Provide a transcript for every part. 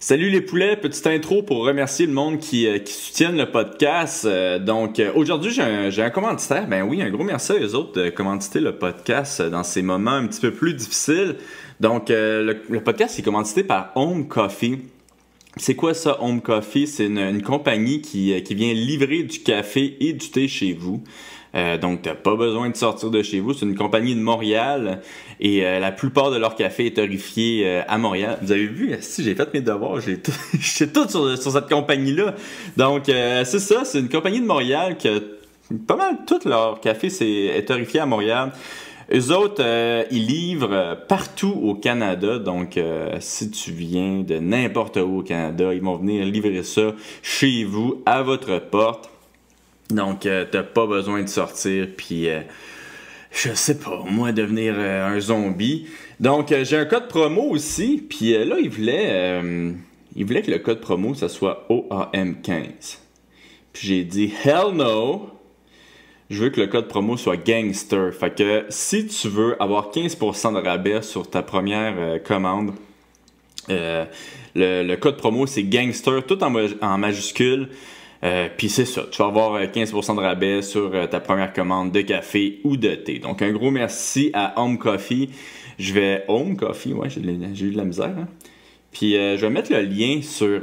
Salut les poulets, petite intro pour remercier le monde qui, euh, qui soutiennent le podcast. Euh, donc euh, aujourd'hui j'ai un, j'ai commanditaire, ben oui, un gros merci à eux autres de commanditer le podcast dans ces moments un petit peu plus difficiles. Donc le, podcast est commandité par Home Coffee. C'est quoi ça, Home Coffee? C'est une, compagnie qui vient livrer du café et du thé chez vous. Euh, donc, tu pas besoin de sortir de chez vous. C'est une compagnie de Montréal et euh, la plupart de leur café est horrifié euh, à Montréal. Vous avez vu, si j'ai fait mes devoirs, j'ai tout, tout sur, sur, cette compagnie-là. Donc, c'est ça, c'est une compagnie de Montréal que pas mal tout leur café est, horrifié à Montréal. Eux autres, ils livrent partout au Canada. Donc, si tu viens de n'importe où au Canada, ils vont venir livrer ça chez vous, à votre porte. Donc, euh, t'as pas besoin de sortir, puis euh, je sais pas, moi, devenir euh, un zombie. Donc, j'ai un code promo aussi, puis là, il voulait, il voulait que le code promo, ça soit OAM15. Puis j'ai dit, hell no! Je veux que le code promo soit gangster. Fait que si tu veux avoir 15% de rabais sur ta première commande, le, code promo c'est gangster, tout en, en majuscule. Euh, puis c'est ça, tu vas avoir 15% euh, de rabais sur euh, ta première commande de café ou de thé. Donc un gros merci à Home Coffee. Je vais Home Coffee, ouais, j'ai eu de la misère. Hein? Puis je vais mettre le lien sur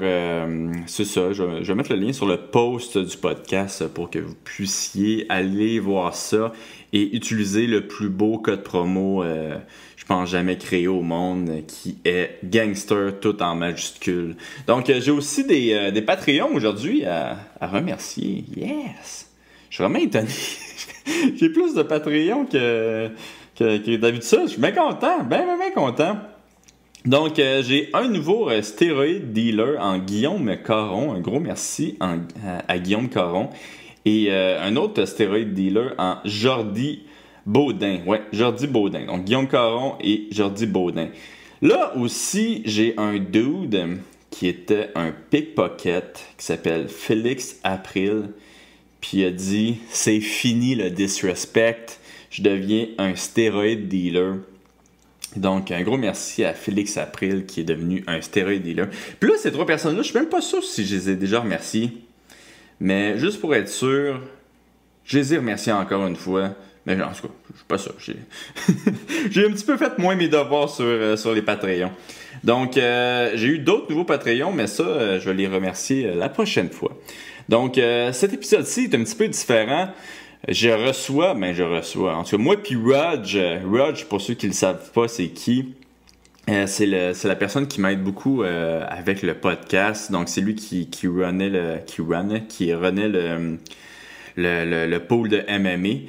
ça, je, vais mettre le lien sur le post du podcast pour que vous puissiez aller voir ça et utiliser le plus beau code promo je pense jamais créé au monde, qui est Gangster tout en majuscule. Donc euh, j'ai aussi des, euh, des Patreons aujourd'hui à, remercier. Yes! Je suis vraiment étonné. j'ai plus de Patreons que, que, que d'habitude. Je suis bien content, bien, bien, bien content. Donc, euh, j'ai un nouveau stéroïde dealer en Guillaume Caron. Un gros merci à, à, Guillaume Caron. Et un autre stéroïde dealer en Jordi Baudin, ouais, Jordi Baudin. Donc Guillaume Caron et Jordi Baudin. Là aussi, j'ai un dude qui était un pickpocket qui s'appelle Félix April. Puis il a dit c'est fini le disrespect, je deviens un stéroïde dealer. Donc, un gros merci à Félix April qui est devenu un stéroïde dealer. Puis là, ces trois personnes-là, je suis même pas sûr si je les ai déjà remerciés. Mais juste pour être sûr, je les ai remerciés encore une fois. Mais en tout cas, je suis pas sûr. J'ai un petit peu fait moins mes devoirs sur, euh, sur les Patreons. Donc, euh, j'ai eu d'autres nouveaux Patreons, mais ça, euh, je vais les remercier la prochaine fois. Donc, cet épisode-ci est un petit peu différent. Je reçois, ben je reçois, en tout cas, moi puis Raj, Raj, pour ceux qui ne le savent pas, c'est qui? c'est la personne qui m'aide beaucoup avec le podcast. Donc, c'est lui qui, qui le, qui qui le, le, le, le pool de MMA.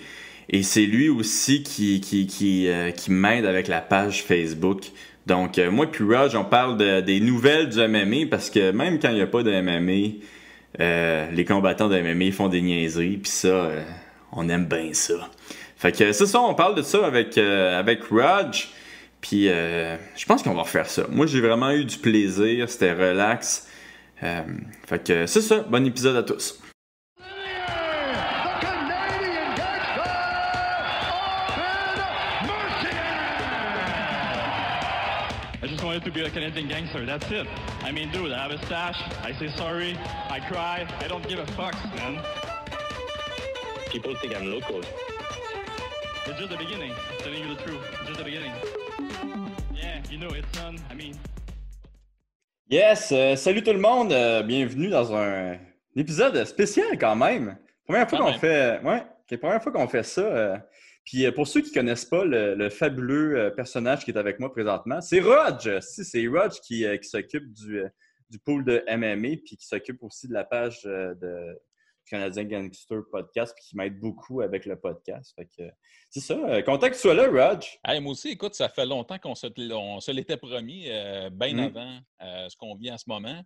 Et c'est lui aussi qui, qui, qui, euh, m'aide avec la page Facebook. Donc, euh, moi puis Raj, on parle de, des nouvelles du MMA parce que même quand il n'y a pas de MMA, euh, les combattants de MMA font des niaiseries. Puis ça, on aime bien ça. Fait que c'est ça, on parle de ça avec, avec. Puis je pense qu'on va refaire ça. Moi, j'ai vraiment eu du plaisir. C'était relax. fait que c'est ça. Bon épisode à tous. To be a Canadian gangster. That's it. I mean, dude, I have a stash. I say sorry. I cry. I don't give a fuck, man. People think I'm local. It's just the beginning. I'm telling you the truth. It's just the beginning. Yeah, you know, it's on. I mean. Yes, euh, salut tout le monde. Euh, bienvenue dans un, épisode spécial quand même. Première fois qu'on fait, ouais, c'est la première fois qu'on fait ça. Euh, puis euh, pour ceux qui ne connaissent pas le, fabuleux euh, personnage qui est avec moi présentement, c'est Rog. Si, c'est Rog qui, euh, qui s'occupe du, du pool de MMA, puis qui s'occupe aussi de la page de Canadien Gangster Podcast, puis qui m'aide beaucoup avec le podcast. Fait que c'est ça. Content que tu sois là, Rog. moi aussi, écoute, ça fait longtemps qu'on se, se l'était promis, bien mm. avant ce qu'on vit en ce moment.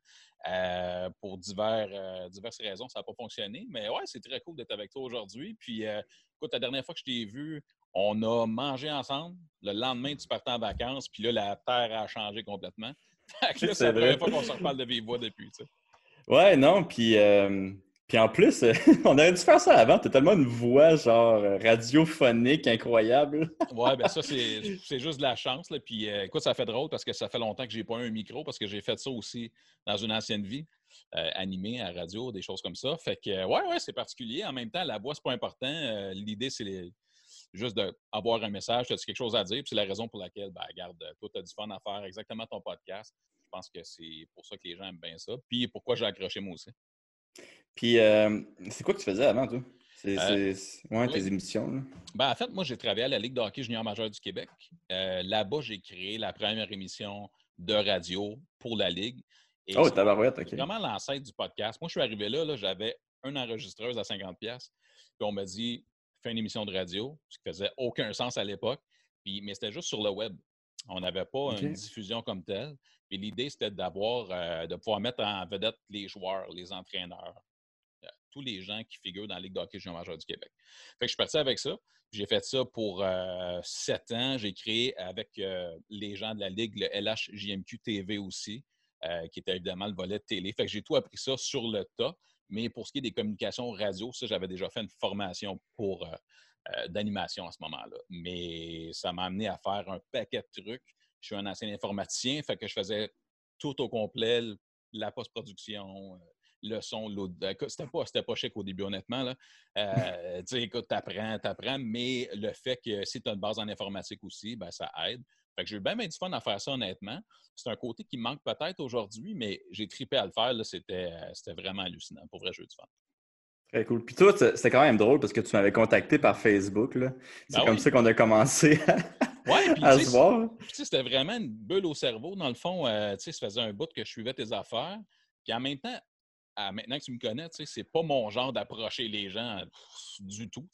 Pour divers, diverses raisons, ça n'a pas fonctionné. Mais ouais, c'est très cool d'être avec toi aujourd'hui. Puis Écoute, la dernière fois que je t'ai vu, on a mangé ensemble. Le lendemain, tu partais en vacances, puis là, la Terre a changé complètement. c'est la première fois qu'on se reparle de vive voix depuis. Tu Ouais, non, puis, euh, Puis en plus, on aurait dû faire ça avant. T'as tellement une voix genre radiophonique incroyable. ouais, ben ça, c'est juste de la chance. Là. Puis écoute, ça fait drôle parce que ça fait longtemps que j'ai pas eu un micro parce que j'ai fait ça aussi dans une ancienne vie. animé à radio, des choses comme ça. Fait que, ouais, ouais, c'est particulier. En même temps, la voix, c'est pas important. L'idée, c'est juste d'avoir un message, tu as quelque chose à dire, puis c'est la raison pour laquelle, ben, regarde, toi, tu as du fun à faire exactement ton podcast. Je pense que c'est pour ça que les gens aiment bien ça. Puis pourquoi j'ai accroché moi aussi. Puis, euh, c'est quoi que tu faisais avant, toi? C'est euh, ouais, tes émissions. Ben, en fait, moi, j'ai travaillé à la Ligue de hockey junior majeur du Québec. Euh, là-bas, j'ai créé la première émission de radio pour la Ligue. Et oh, tabarouette, OK. vraiment l'ancêtre du podcast. Moi, je suis arrivé là, là j'avais une enregistreuse à 50$. Puis on m'a dit, fait une émission de radio, ce qui faisait aucun sens à l'époque. mais c'était juste sur le web. On n'avait pas une diffusion comme telle. Puis l'idée, c'était d'avoir, euh, de pouvoir mettre en vedette les joueurs, les entraîneurs, euh, tous les gens qui figurent dans la Ligue d'hockey junior majeur du Québec. Fait que je suis parti avec ça. J'ai fait ça pour euh, sept ans. J'ai créé avec les gens de la Ligue le LHJMQ TV aussi, qui était évidemment le volet de télé. Fait que j'ai tout appris ça sur le tas. Mais pour ce qui est des communications radio, ça, j'avais déjà fait une formation pour d'animation à ce moment-là. Mais ça m'a amené à faire un paquet de trucs. Je suis un ancien informaticien, fait que je faisais tout au complet, la post-production, euh, le son, l'audio. C'était pas, c'était pas chic au début, honnêtement. Là. tu sais, écoute, t'apprends, t'apprends, mais le fait que si tu as une base en informatique aussi, ben, ça aide. Fait que j'ai eu bien, bien du fun à faire ça, honnêtement. C'est un côté qui me manque peut-être aujourd'hui, mais j'ai tripé à le faire. C'était, vraiment hallucinant. Pour vrai, j'ai eu du fun. Très cool. Puis toi, c'était quand même drôle parce que tu m'avais contacté par Facebook. C'est ben comme ça qu'on a commencé à, se voir. C'était vraiment une bulle au cerveau. Dans le fond, euh, ça faisait un bout que je suivais tes affaires. Puis en même temps, maintenant que tu me connais, c'est pas mon genre d'approcher les gens du tout.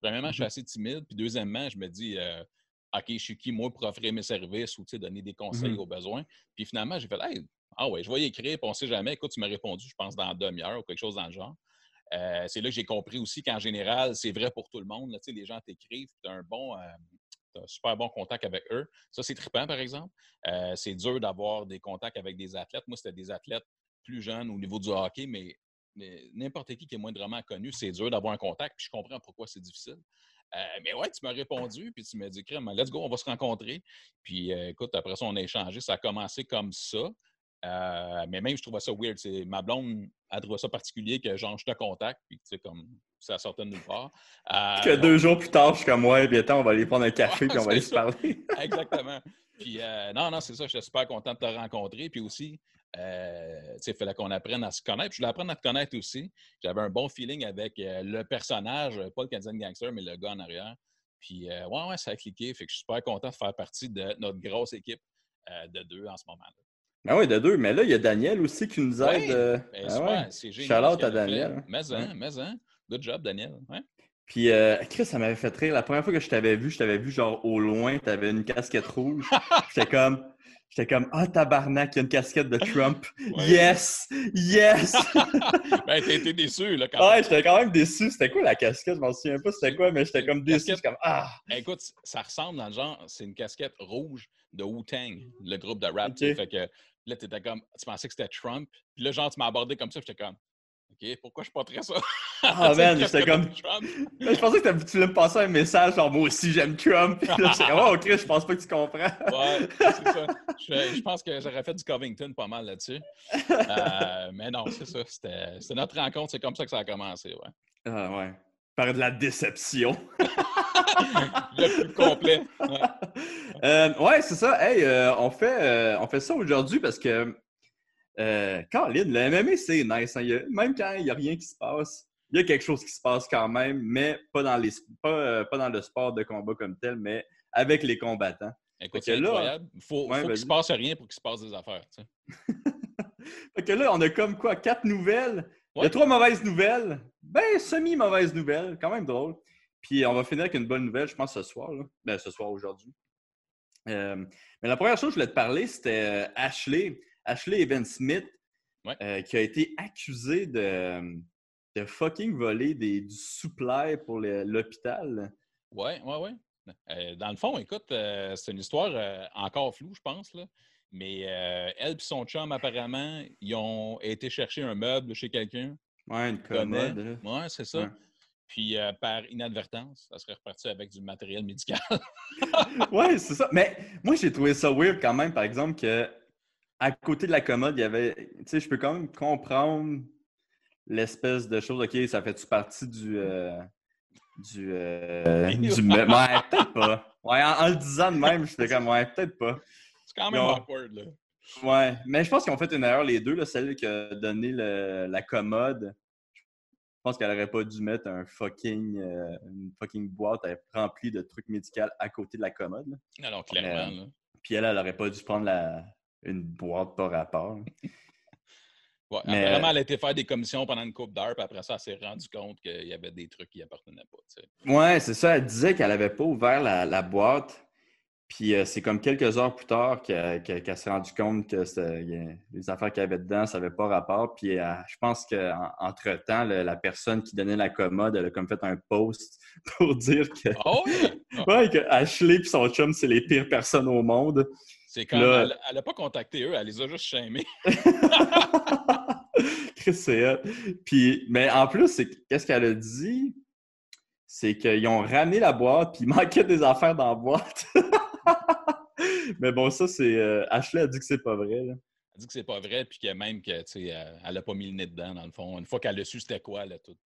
Premièrement, je suis mm-hmm. assez timide. Puis deuxièmement, je me dis, euh, OK, je suis qui, moi, pour offrir mes services ou donner des conseils mmh aux besoins. Puis finalement, j'ai fait, hey, ah ouais, je vais y écrire, puis on sait jamais. Écoute, tu m'as répondu, je pense, dans demi-heure ou quelque chose dans le genre. Euh, c'est là que j'ai compris aussi qu'en général, c'est vrai pour tout le monde. Là, les gens t'écrivent, tu as un bon. Euh, super bon contact avec eux. Ça, c'est trippant, par exemple. Euh, c'est dur d'avoir des contacts avec des athlètes. Moi, c'était des athlètes plus jeunes au niveau du hockey, mais, n'importe qui qui est moindrement connu, c'est dur d'avoir un contact. Puis je comprends pourquoi c'est difficile. Euh, mais ouais, tu m'as répondu, puis tu m'as dit, crème, let's go, on va se rencontrer. Puis euh, écoute, après ça, on a échangé. Ça a commencé comme ça. Euh, mais même, je trouvais ça weird. Ma blonde a trouvé ça particulier que genre, je te contacte, puis tu sais, comme ça sortait de nulle part. que deux jours plus tard, je suis comme, ouais, bien on va aller prendre un café, puis on va aller se parler. Exactement. Puis non, non, c'est ça, je suis super content de te rencontrer. Puis aussi, euh, il fallait qu'on apprenne à se connaître. je voulais apprendre à te connaître aussi. J'avais un bon feeling avec euh, le personnage, pas le Canadian Gangster, mais le gars en arrière. Puis, euh, ouais, ouais, ça a cliqué. Fait que je suis super content de faire partie de notre grosse équipe de deux en ce moment-là. Ah oui, de deux. Mais là, il y a Daniel aussi qui nous aide. Ben, ah c'est génial. à Daniel. Mais, hein, mais, hein. Good job, Daniel. Puis, Chris, ça m'avait fait rire. La première fois que je t'avais vu, je t'avais vu genre au loin, tu avais une casquette rouge. J'étais comme, J'étais comme Ah, tabarnak, il y a une casquette de Trump. Yes! Yes! ben, t'as été déçu, là, quand Ouais, j'étais quand même déçu. C'était quoi la casquette? Je m'en souviens pas c'était quoi, mais j'étais comme déçu. comme Ah! Ben, écoute, ça ressemble dans le genre, c'est une casquette rouge de Wu-Tang, le groupe de rap. Fait que là, t'étais comme, tu pensais que c'était Trump? Puis là, genre, tu m'as abordé comme ça, j'étais comme, OK, pourquoi je porterais ça? Ah, man, j'étais comme. je pensais que tu voulais me passer un message, genre, moi aussi, j'aime Trump. Puis là, oh, Chris, je pense pas que tu comprends. ouais, c'est ça. Je, pense que j'aurais fait du Covington pas mal là-dessus. Euh, mais non, c'est ça. C'était notre rencontre, c'est comme ça que ça a commencé, ouais. Ah, ouais. Par de la déception. Le plus complet. Ouais, euh, ouais c'est ça. Hey, euh, on, fait, on fait ça aujourd'hui parce que euh, Caroline, le MMA, c'est nice. Hein. même quand il n'y a rien qui se passe, il y a quelque chose qui se passe quand même, mais pas dans, les, pas, euh, pas dans le sport de combat comme tel, mais avec les combattants. Écoute, c'est incroyable. Il faut, qu'il ne se passe rien pour qu'il se passe des affaires. fait que là, on a comme quoi? Quatre nouvelles. Il y a trois mauvaises nouvelles. Ben, semi-mauvaises nouvelles. Quand même drôle. Puis on va finir avec une bonne nouvelle, je pense, ce soir. Là. Ben, ce soir, aujourd'hui. Euh, mais la première chose que je voulais te parler, c'était Ashley. Ashley Evan Smith, euh, qui a été accusé de, de fucking voler des, du supply pour l'hôpital. Oui, oui, oui. Euh, dans le fond, écoute, euh, c'est une histoire encore floue, je pense. Là. Mais elle et son chum, apparemment, ils ont été chercher un meuble chez quelqu'un. Ouais, une commode. là. Ouais, c'est ça. Ouais. Puis euh, par inadvertance, ça serait reparti avec du matériel médical. Ouais, c'est ça. Mais moi, j'ai trouvé ça weird quand même, par exemple, que à côté de la commode, il y avait. Tu sais, je peux quand même comprendre l'espèce de chose. OK, ça fait-tu partie du. euh, du. euh, du Ouais, peut-être pas. Ouais, en, en le disant de même, je fais comme, ouais, peut-être pas. c'est quand même awkward, là. Ouais, mais je pense qu'ils ont fait une erreur les deux, là, celle qui a donné le- la commode. Pense qu'elle aurait pas dû mettre un fucking, euh, une fucking boîte remplie de trucs médicaux à côté de la commode. là. Non, non, clairement. là. Puis elle, elle aurait pas dû prendre la, une boîte par rapport. Ouais, Mais- Vraiment, elle a été faire des commissions pendant une coupe d'heure, puis après ça, elle s'est rendue compte qu'il y avait des trucs qui appartenaient pas. Ouais, c'est ça. Elle disait qu'elle avait pas ouvert la, la boîte. Puis euh, c'est comme quelques heures plus tard qu'elle s'est rendue compte que les affaires qu'il y avait dedans, ça n'avait pas rapport. Puis euh, je pense qu'entre-temps, la personne qui donnait la commode, elle a comme fait un post pour dire que, Ah ouais, que Ashley et son chum, c'est les pires personnes au monde. C'est quand Là- elle n'a pas contacté eux, elle les a juste shamés. Chris, c'est. Puis, mais en plus, qu'est-ce qu'elle a dit? C'est qu'ils ont ramené la boîte, puis il manquait des affaires dans la boîte. mais bon, ça, c'est. euh, Ashley a dit que c'est pas vrai. Là. Elle dit que c'est pas vrai, puis que même que, tu sais, elle elle a pas mis le nez dedans, dans le fond. Une fois qu'elle a su c'était quoi, elle a tout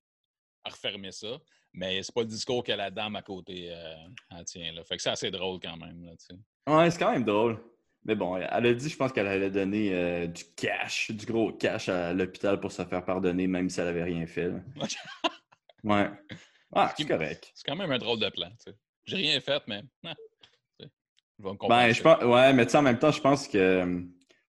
refermé ça. Mais c'est pas le discours que la dame à côté euh, elle tient, là. Fait que c'est assez drôle quand même, là. Ouais, c'est quand même drôle. Mais bon, elle a dit, je pense qu'elle allait donner euh, du cash, du gros cash à l'hôpital pour se faire pardonner, même si elle avait rien fait. là. Ouais. Ah, c'est correct. C'est quand même un drôle de plan. J'ai rien fait, mais... ah, tu sais, je vais me Ben, je pense, ouais, mais tu sais, en même temps, je pense que euh,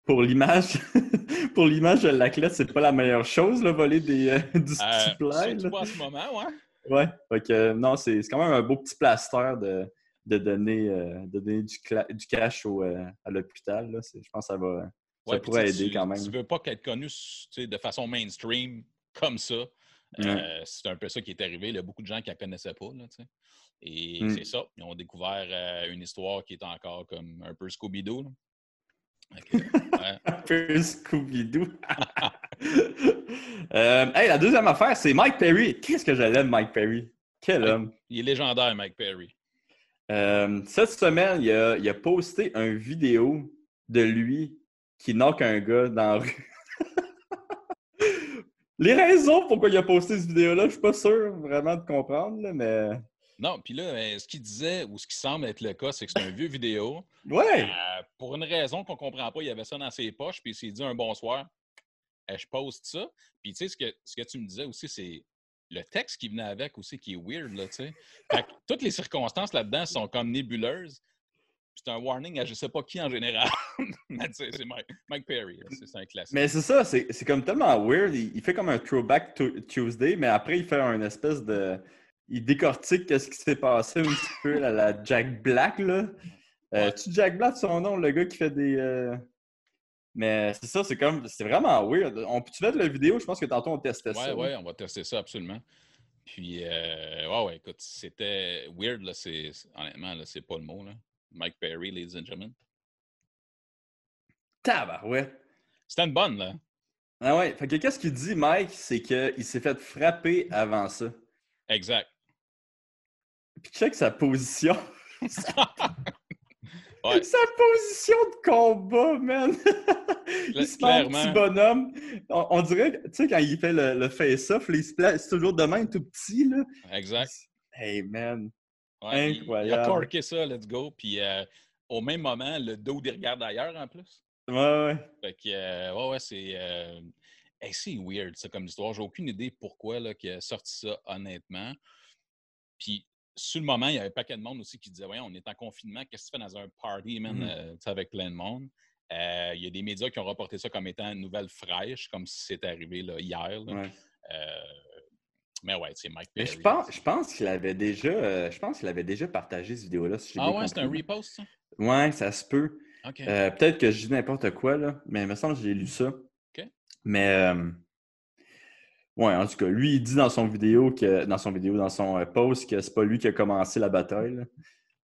pour l'image, pour l'image de l'athlète, c'est pas la meilleure chose, là, voler des, euh, du Euh, supply. en ce moment, ouais. Ouais, fait que euh, non, c'est quand même un beau petit plaster de, de donner, euh, de donner du, cash au, euh, à l'hôpital. Je pense que ça va. Ça Ouais, pourrait aider tu- quand même. Tu veux pas qu'être connu de façon mainstream comme ça. Euh, c'est un peu ça qui est arrivé. Il y a beaucoup de gens qui ne la connaissaient pas. Là. Et Mm. c'est ça. Ils ont découvert euh, une histoire qui est encore comme un peu Scooby-Doo. ouais. Un peu Scooby-Doo. Euh, hey, la deuxième affaire, c'est Mike Perry. Qu'est-ce que je l'aime, Mike Perry? Quel Ouais. homme! Il est légendaire, Mike Perry. Euh, cette semaine, il a, il a posté une vidéo de lui qui knock un gars dans la rue. Les raisons pourquoi il a posté cette vidéo-là, je suis pas sûr vraiment de comprendre, là, mais. Non, puis là, euh, ce qu'il disait, ou ce qui semble être le cas, c'est que c'est un vieux vidéo. Ouais! Euh, pour une raison qu'on ne comprend pas, il avait ça dans ses poches, puis il s'est dit un bonsoir, euh, je poste ça. Puis tu sais, ce que, ce que tu me disais aussi, c'est le texte qui venait avec aussi qui est weird, là, tu sais. Toutes les circonstances là-dedans sont comme nébuleuses. C'est un warning à je sais pas qui en général. Mais tu sais, c'est Mike, Mike Perry, c'est un classique. Mais c'est ça, c'est c'est comme tellement weird. Il, il fait comme un throwback to- Tuesday, mais après, il fait un espèce de. Il décortique qu'est-ce qui s'est passé un petit peu à la Jack Black, là. Euh, Ouais. Tu Jack Black, son nom, le gars qui fait des. euh, Mais c'est ça, c'est comme. C'est vraiment weird. On peut-tu mettre la vidéo? Je pense que tantôt on testait Ouais, ça. ouais, on va tester ça absolument. Puis, euh, ouais, ouais, écoute, c'était weird, là, c'est, honnêtement, là, c'est pas le mot, là. Mike Perry, ladies and gentlemen. Tabarouette. C'était une bonne, là. Ah ouais. Fait que qu'est-ce qu'il dit, Mike? C'est qu'il s'est fait frapper avant ça. Exact. Puis check sa position. Ouais. Sa position de combat, man! il se met petit bonhomme. On, on dirait, que, tu sais, quand il fait le, le face-off, il se place toujours de même tout petit, là. Exact. Hey, man! Ouais, il- Il, Incroyable. a torqué ça, let's go. Puis euh, au même moment, le dos, il regarde ailleurs en plus. Ouais, ouais. Fait que, euh, ouais, ouais, c'est. euh, hey, c'est weird, ça, comme histoire. J'ai aucune idée pourquoi là, qu'il a sorti ça, honnêtement. Puis, sur le moment, il y avait un paquet de monde aussi qui disait Voyons, on est en confinement, qu'est-ce que tu fais dans un party, man, euh, sais, avec plein de monde? Euh, Il y a des médias qui ont reporté ça comme étant une nouvelle fraîche, comme si c'était arrivé là, hier. là. ouais. Euh, mais ouais, c'est Mike Mais Perry. je pense, je pense qu'il avait déjà, je pense qu'il avait déjà partagé cette vidéo-là. Si Ah ouais, c'est un repost, ça? Ouais, ça se peut. Peut-être que je dis n'importe quoi, là, mais il me semble que j'ai lu ça. OK. Mais, euh, ouais, en tout cas, lui, il dit dans son vidéo, que, dans son vidéo, dans son euh, post, que c'est pas lui qui a commencé la bataille. là.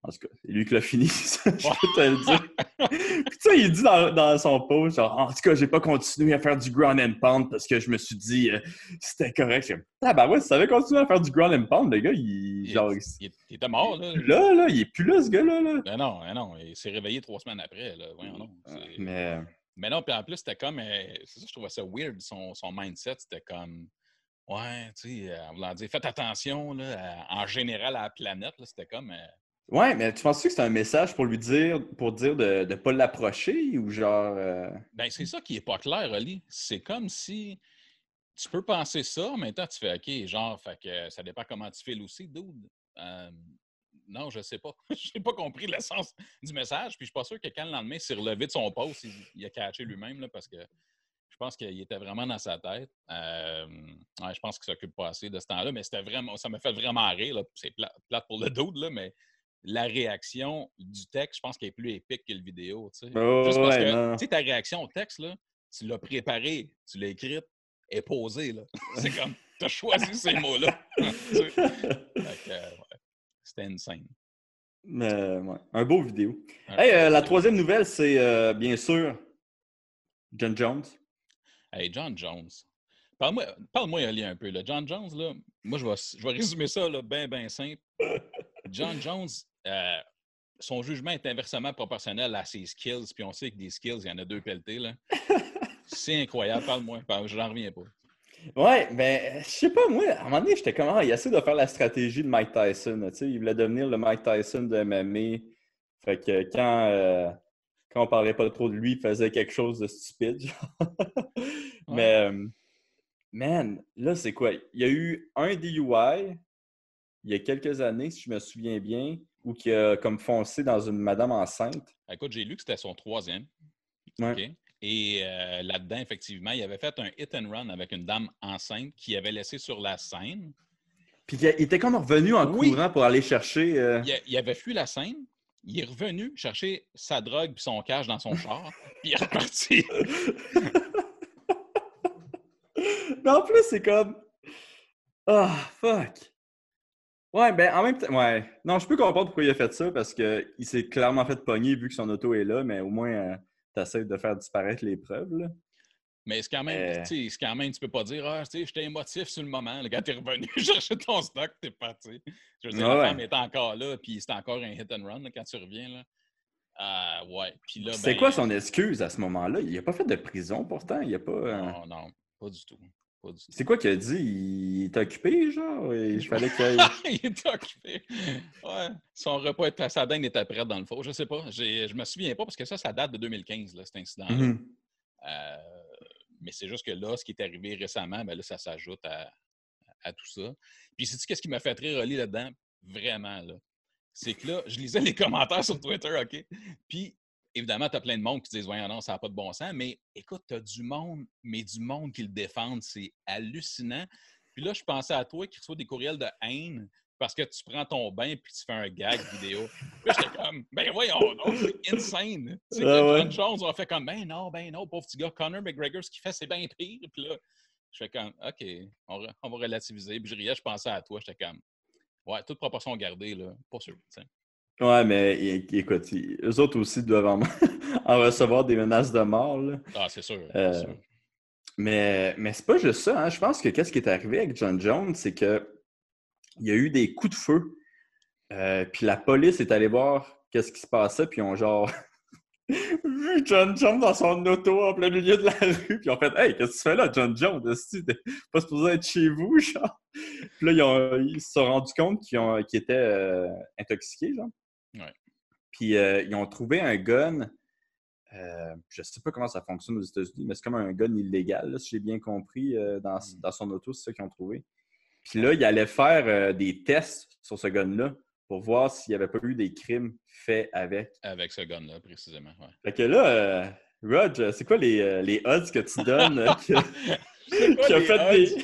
En tout cas, c'est lui qui l'a fini, ça, je peux te le dire. Puis tu sais, il dit dans, dans son post, genre, en tout cas, j'ai pas continué à faire du ground and pound parce que je me suis dit, euh, c'était correct. Ah bah ouais, si t'avais continué à faire du ground and pound, le gars, il, Il, genre, il- il était mort, là. là, là, il est plus là, ce gars-là, là. Ben non, ben non, il s'est réveillé trois semaines après, là. Voyons non. c'est- Mais, Mais non, puis en plus, c'était comme. euh, c'est ça, je trouvais ça weird, son, son mindset. C'était comme. Ouais, tu sais, en voulant dire, faites attention, là, à- en général, à la planète, là, c'était comme. euh, ouais, mais tu penses que c'est un message pour lui dire, pour dire de ne pas l'approcher ou genre. euh, Ben, c'est ça qui est pas clair, Oli. C'est comme si tu peux penser ça, en même temps, tu fais OK, genre, fait que ça dépend comment tu files aussi, dude. Euh, non, je sais pas. Je n'ai pas compris l'essence du message. Puis je suis pas sûr que quand le lendemain il s'est relevé de son poste, il, il a catché lui-même, là, parce que je pense qu'il était vraiment dans sa tête. Euh, ouais, je pense qu'il s'occupe pas assez de ce temps-là, mais c'était vraiment, ça m'a fait vraiment rire. là. C'est pla- plate pour le dude, là, mais la réaction du texte, je pense qu'elle est plus épique que le vidéo. tu sais. Oh, Juste parce ouais, que, ta réaction au texte, là, tu l'as préparée, tu l'as écrite, elle est posée. là. C'est comme, tu as choisi ces mots-là. Euh, ouais, C'était insane. Mais, ouais, un beau vidéo. Un Hey, euh, la troisième nouvelle, c'est euh, bien sûr John Jones. Hey, John Jones. Parle-moi, parle-moi, Ali, un peu. Là. John Jones, là, moi, je vais, je vais résumer ça bien, bien simple. John Jones, euh, son jugement est inversement proportionnel à ses skills, puis on sait que des skills, il y en a deux pelletés. Là. C'est incroyable. Parle-moi. Parle, je n'en reviens pas. Ouais, ben, je sais pas, moi, à un moment donné, j'étais comme, ah, il essaie de faire la stratégie de Mike Tyson, tu sais, il voulait devenir le Mike Tyson de MMA. Fait que quand, euh, quand on parlait pas trop de lui, il faisait quelque chose de stupide, genre. Mais, euh, man, là, c'est quoi? Il y a eu un DUI il y a quelques années, si je me souviens bien, où qui a comme foncé dans une madame enceinte. Écoute, j'ai lu que c'était son troisième. Ouais. OK? Et euh, là-dedans, effectivement, il avait fait un hit and run avec une dame enceinte qui avait laissé sur la scène. Puis il était comme revenu en Oui. courant pour aller chercher. euh, il avait fui la scène. Il est revenu chercher sa drogue puis son cash dans son char. Puis il est reparti. Mais en plus, c'est comme. Ah, fuck. Ouais, ben en même temps. Ouais. Non, je peux comprendre pourquoi il a fait ça parce qu'il s'est clairement fait pogner vu que son auto est là, mais au moins, euh, de faire disparaître les preuves, là. Mais c'est quand même, Euh. c'est quand même, tu peux pas dire, ah, tu sais, j'étais émotif sur le moment. là, quand t'es revenu chercher ton stock, t'es parti. Je veux dire, Ouais, la femme est encore là, puis c'est encore un hit and run là, quand tu reviens. Là. Ah, ouais. Puis là, C'est ben, quoi son excuse à ce moment-là? Il a pas fait de prison pourtant. Il a pas. euh, Non, non, pas du tout. C'est quoi qu'il a dit? Il est occupé, genre? Il fallait qu'il il était occupé. Ouais. Son repas, était, sa dinde était prête dans le four. Je sais pas. Je me souviens pas parce que ça, ça date de 2015, là, cet incident-là. Mhm. Euh, mais c'est juste que là, ce qui est arrivé récemment, ben là, ça s'ajoute à, tout ça. Puis, sais-tu qu'est-ce qui m'a fait rire, Oli, là-dedans? Vraiment, là. C'est que là, je lisais les commentaires sur Twitter, OK? Puis, évidemment, tu as plein de monde qui disent, voyons, non, ça n'a pas de bon sens. Mais écoute, tu as du monde, mais du monde qui le défendent. C'est hallucinant. Puis là, je pensais à toi qui reçois des courriels de haine parce que tu prends ton bain puis tu fais un gag vidéo. Puis j'étais comme, ben voyons, c'est insane. Tu sais, Ah ouais. Jones, on fait comme, ben non, ben non, pauvre petit gars, Conor McGregor, ce qu'il fait, c'est bien pire. Puis là, je fais comme, OK, on, on va relativiser. Puis je riais, je pensais à toi, j'étais comme, ouais, toute proportion gardée, là, pas sûr. Ouais, mais écoute, eux autres aussi doivent en, en recevoir des menaces de mort, là. Ah, c'est sûr. c'est Euh, sûr. Mais, mais c'est pas juste ça. hein. Je pense que qu'est-ce qui est arrivé avec John Jones, c'est que il y a eu des coups de feu. Euh, puis la police est allée voir qu'est-ce qui se passait, puis ils ont genre vu John Jones dans son auto en plein milieu de la rue, puis ils ont fait Hey, qu'est-ce que tu fais là, John Jones? T'es pas supposé être chez vous, genre? Puis là, ils, ont- ils se sont rendus compte qu'ils étaient euh, intoxiqués, genre. Ouais. Puis euh, ils ont trouvé un gun. je sais pas comment ça fonctionne aux États-Unis, mais c'est comme un gun illégal, là, si j'ai bien compris, dans, Mm. dans son auto, c'est ça qu'ils ont trouvé. Puis là, ils allaient faire euh, des tests sur ce gun-là pour voir s'il n'y avait pas eu des crimes faits avec. Avec ce gun-là, précisément. Ouais. Fait que là, euh, Rog, c'est quoi les, euh, les odds que tu donnes euh, qui a fait odds? des.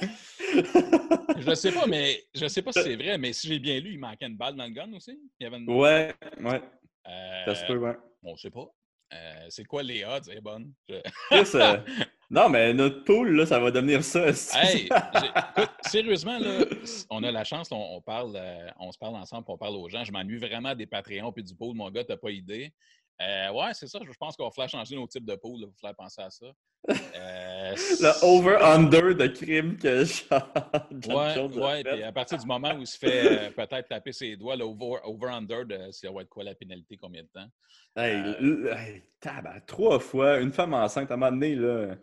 Je sais pas, mais je sais pas si c'est vrai, mais si j'ai bien lu, il manquait une balle dans le gun aussi? Il y avait une... ouais, ouais, Euh, ça se peut, ouais. On sait pas. Euh, c'est quoi les odds? C'est bonne. Je- Chris, euh, non, mais notre pool, là, ça va devenir ça. Hey, écoute, sérieusement, là, on a la chance, là, on, parle, euh, on se parle ensemble, on parle aux gens. Je m'ennuie vraiment des Patreons puis du pool, mon gars, t'as pas idée. Euh, ouais, c'est ça. Je pense qu'on va falloir changer nos types de pool. Il va falloir penser à ça. Euh, Le over-under de crime que John Ouais, Jones ouais. Puis à partir du moment où il se fait euh, peut-être taper ses doigts, le over, over-under, de, ça va être quoi la pénalité, combien de temps? Hey, hey, trois fois, une femme enceinte, à un moment donné, là,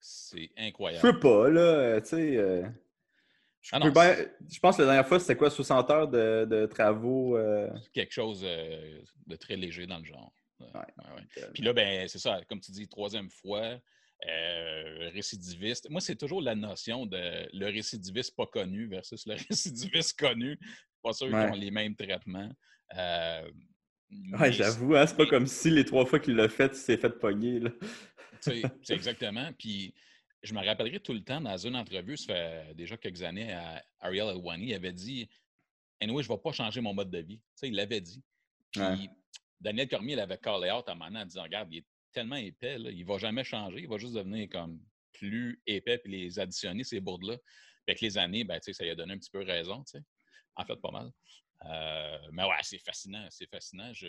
C'est je incroyable. peux pas, là, tu sais. Je, Ah peux non, bien- je pense que la dernière fois, c'était quoi, 60 heures de, de travaux? euh, Quelque chose euh, de très léger dans le genre. Ouais, Ouais. ouais, ouais. euh, Puis là, ben, c'est ça, comme tu dis, troisième fois, euh, récidiviste. Moi, c'est toujours la notion de le récidiviste pas connu versus le récidiviste connu. Pas sûr qu'ils ont les mêmes traitements. J'avoue, hein, c'est pas comme si les trois fois qu'il l'a fait, il s'est fait pogner, C'est exactement. Puis je me rappellerai tout le temps dans une entrevue, ça fait déjà quelques années, à Ariel Elwani, il avait dit Anyway, je ne vais pas changer mon mode de vie. Tu sais, il l'avait dit. Puis Ouais. Daniel Cormier l'avait callé out à un moment en disant Regarde, il est tellement épais, là, il ne va jamais changer, il va juste devenir comme plus épais puis les additionner, ces bourdes-là. Avec les années, ben, tu sais, ça lui a donné un petit peu raison, tu sais. En fait, pas mal. Euh, mais ouais, c'est fascinant, c'est fascinant. Je,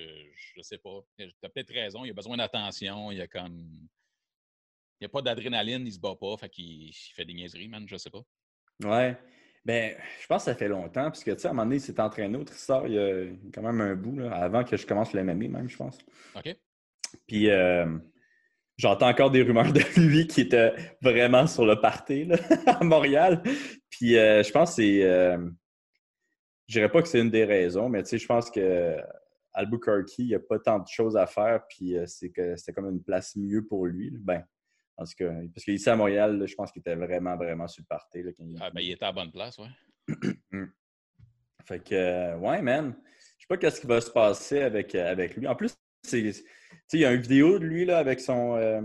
je sais pas. Tu as peut-être raison, il a besoin d'attention, il y a comme. Il n'y a pas d'adrénaline, il se bat pas, fait qu'il il fait des niaiseries, man, je sais pas. Ouais. Ben, je pense que ça fait longtemps, parce que, tu sais, à un moment donné, il s'est entraîné au Tristar, il y a quand même un bout, là, avant que je commence le MMA, même, je pense. OK? Puis, euh, j'entends encore des rumeurs de lui qui était vraiment sur le party, là, à Montréal. Puis, euh, je pense que c'est... euh, je dirais pas que c'est une des raisons, mais, tu sais, je pense que Albuquerque, il n'y a pas tant de choses à faire, puis euh, c'est que c'était comme une place mieux pour lui. Ben, en tout cas, parce qu'ici à Montréal, là, je pense qu'il était vraiment, vraiment sur le party. Là, quand il- Ah, ben, il était à la bonne place, ouais. Fait que, euh, ouais, man. Je sais pas qu'est-ce qui va se passer avec, euh, avec lui. En plus, c'est, tu sais, il y a une vidéo de lui là, avec son, euh,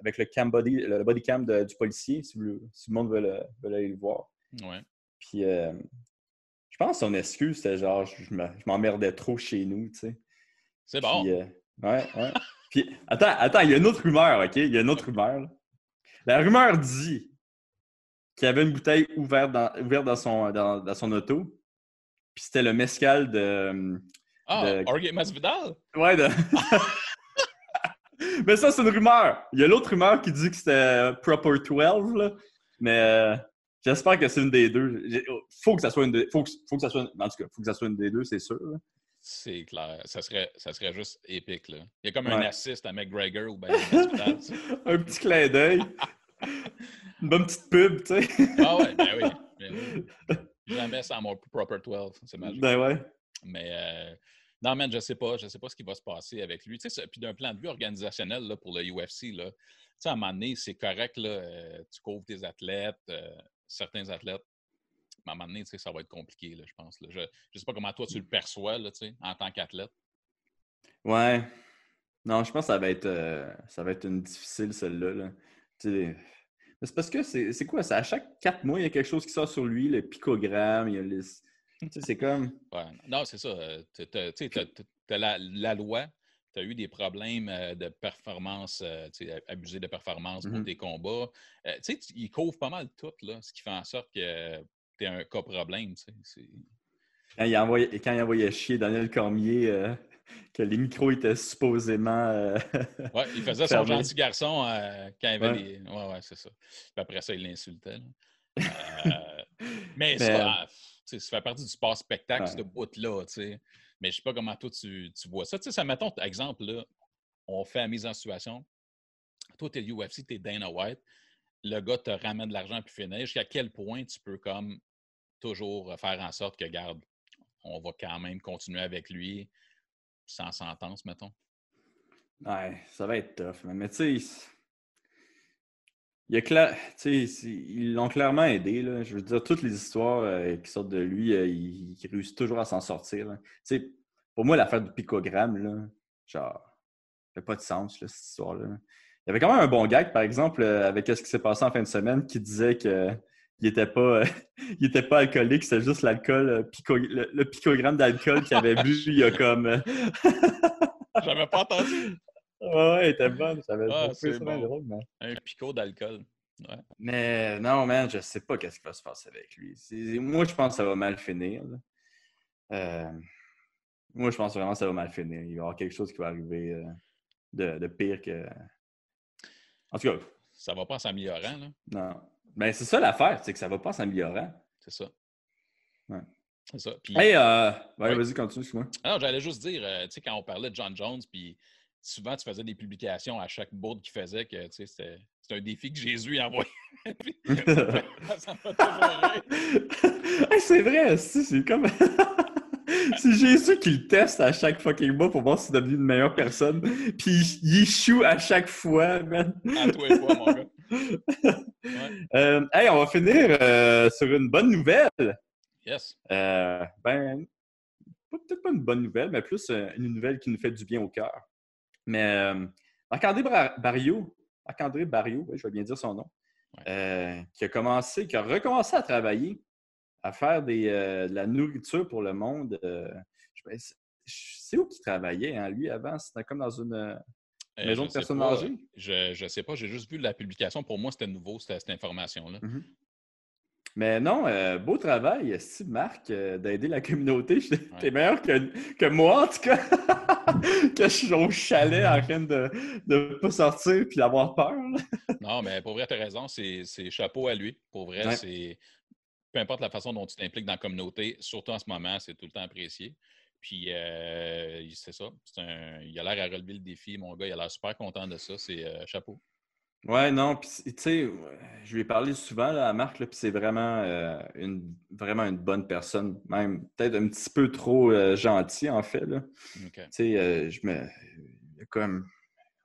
avec le cam body, le body cam de- du policier, si, vous- si le monde veut, le- veut aller le voir. Ouais. Puis, euh, je pense que son excuse, c'était genre, je, je me- je m'emmerdais trop chez nous, tu sais. C'est bon. Puis, euh, ouais, ouais. Puis, attends, attends, il y a une autre rumeur, OK? Il y a une autre rumeur. là. La rumeur dit qu'il y avait une bouteille ouverte dans, ouverte dans, son, dans, dans son auto. Puis c'était le mescal de. ah, de- Jorge Masvidal? Ouais, de. Mais ça, c'est une rumeur. Il y a l'autre rumeur qui dit que c'était Proper 12, là. Mais euh, j'espère que c'est une des deux. Faut que ça soit une des faut que, faut que ça soit une- En tout cas, faut que ça soit une des deux, c'est sûr. là. C'est clair. Ça serait, ça serait juste épique, là. Il y a comme un assist à McGregor ou ben un petit clin d'œil. Une bonne petite pub, tu sais. Ah ouais, ben oui. ben oui. Jamais sans mon proper 12. C'est magique. Ben ouais. Mais euh, non, man, je sais pas. Je sais pas ce qui va se passer avec lui. Tu sais, puis d'un plan de vue organisationnel là, pour le UFC, là, tu sais, à un moment donné, c'est correct, là, euh, tu couvres tes athlètes, euh, certains athlètes. À un moment donné, ça va être compliqué, là, je pense. là. Je ne sais pas comment toi tu le perçois là, en tant qu'athlète. Ouais. Non, je pense que ça va être, euh, ça va être une difficile, celle-là. C'est parce que c'est quoi? C'est à chaque quatre mois, il y a quelque chose qui sort sur lui, le picogramme, il y a les... C'est comme... Ouais. Non, c'est ça. euh, Tu t'as la, la loi, tu as eu des problèmes euh, de performance, abusé de performance pour Mhm. tes combats. Euh, tu sais, ils couvrent pas mal tout, là, ce qui fait en sorte que un cas problème. Quand il, envoyait, quand il envoyait chier Daniel Cormier, euh, que les micros étaient supposément... euh, Ouais, il faisait son gentil garçon euh, quand il avait Ouais. les. Ouais, ouais, c'est ça. Puis après ça, il l'insultait. mais Mais, ça, sais, ça fait partie du sport-spectacle, Ouais. ce bout-là. tu sais. Mais je sais pas comment toi tu, tu vois ça. Tu sais, ça, mettons, exemple, là, on fait la mise en situation. Toi, tu es UFC, tu es Dana White. Le gars te ramène de l'argent puis finir. Jusqu'à quel point tu peux comme toujours faire en sorte que, garde, on va quand même continuer avec lui sans sentence, mettons. Ouais, ça va être tough. man. Mais tu sais, il a ils l'ont clairement aidé. Là. Je veux dire, toutes les histoires euh, qui sortent de lui, euh, il, réussit toujours à s'en sortir. pour moi, l'affaire du picogramme, là, genre, ça pas de sens, cette histoire-là. Il y avait quand même un bon gag, par exemple, euh, avec ce qui s'est passé en fin de semaine, qui disait que il était pas, euh, il était pas alcoolique, c'était juste l'alcool, euh, pico- le, le picogramme d'alcool qu'il avait bu il y a comme. euh, J'avais pas entendu. ouais, elle était bonne. J'avais Ah, c'est bon. drôle, mais... Un picot d'alcool. Ouais. Mais non, man, je sais pas qu'est-ce qui va se passer avec lui. Moi, je pense que ça va mal finir. Euh, Moi, je pense vraiment que ça va mal finir. Il va y avoir quelque chose qui va arriver euh, de, de pire que. En tout cas, Ça va pas en s'améliorant, là. non. Ben, c'est ça l'affaire, c'est que ça va pas s'améliorant. C'est ça. Ouais. C'est ça. Puis, Hey, euh... ouais, Ouais. vas-y, continue, excuse-moi. Alors, j'allais juste dire, euh, tu sais, quand on parlait de John Jones, puis souvent, tu faisais des publications à chaque board qu'il faisait, que, tu sais, c'était un défi que Jésus ça ri. Hey, c'est vrai, si, c'est comme. c'est Jésus qui le teste à chaque fucking mois pour voir s'il est devenu une meilleure personne. Puis il- il échoue à chaque fois, man. À toi et toi, mon gars. Euh, hey, on va finir euh, sur une bonne nouvelle. Yes. Euh, ben, peut-être pas une bonne nouvelle, mais plus une nouvelle qui nous fait du bien au cœur. Mais Marc-André Barrio, Marc-André Barrio, je vais bien dire son nom, Ouais. qui a commencé, qui a recommencé à travailler, à faire des, de la nourriture pour le monde. je sais- je sais où qu'il travaillait, hein, lui, avant. C'était comme dans une de sais personnes pas. Je, je sais pas, j'ai juste vu la publication. Pour moi, c'était nouveau, cette, cette information-là. Mhm. Mais non, euh, beau travail, Steve Marc, euh, d'aider la communauté. T'es Ouais. meilleur que, que moi, en tout cas. que je suis au chalet en train de ne pas sortir puis d'avoir peur. Non, mais pour vrai, tu as raison, c'est c'est chapeau à lui. Pour vrai, Ouais. c'est. Peu importe la façon dont tu t'impliques dans la communauté, surtout en ce moment, c'est tout le temps apprécié. Puis, euh, c'est ça. un- il a l'air à relever le défi, mon gars. Il a l'air super content de ça. C'est euh, chapeau. Ouais, non, puis tu sais, je lui ai parlé souvent là, à Marc, là, puis c'est vraiment, euh, une, vraiment une bonne personne, même peut-être un petit peu trop gentil en fait. Là. Tu sais, je me. Il y a comme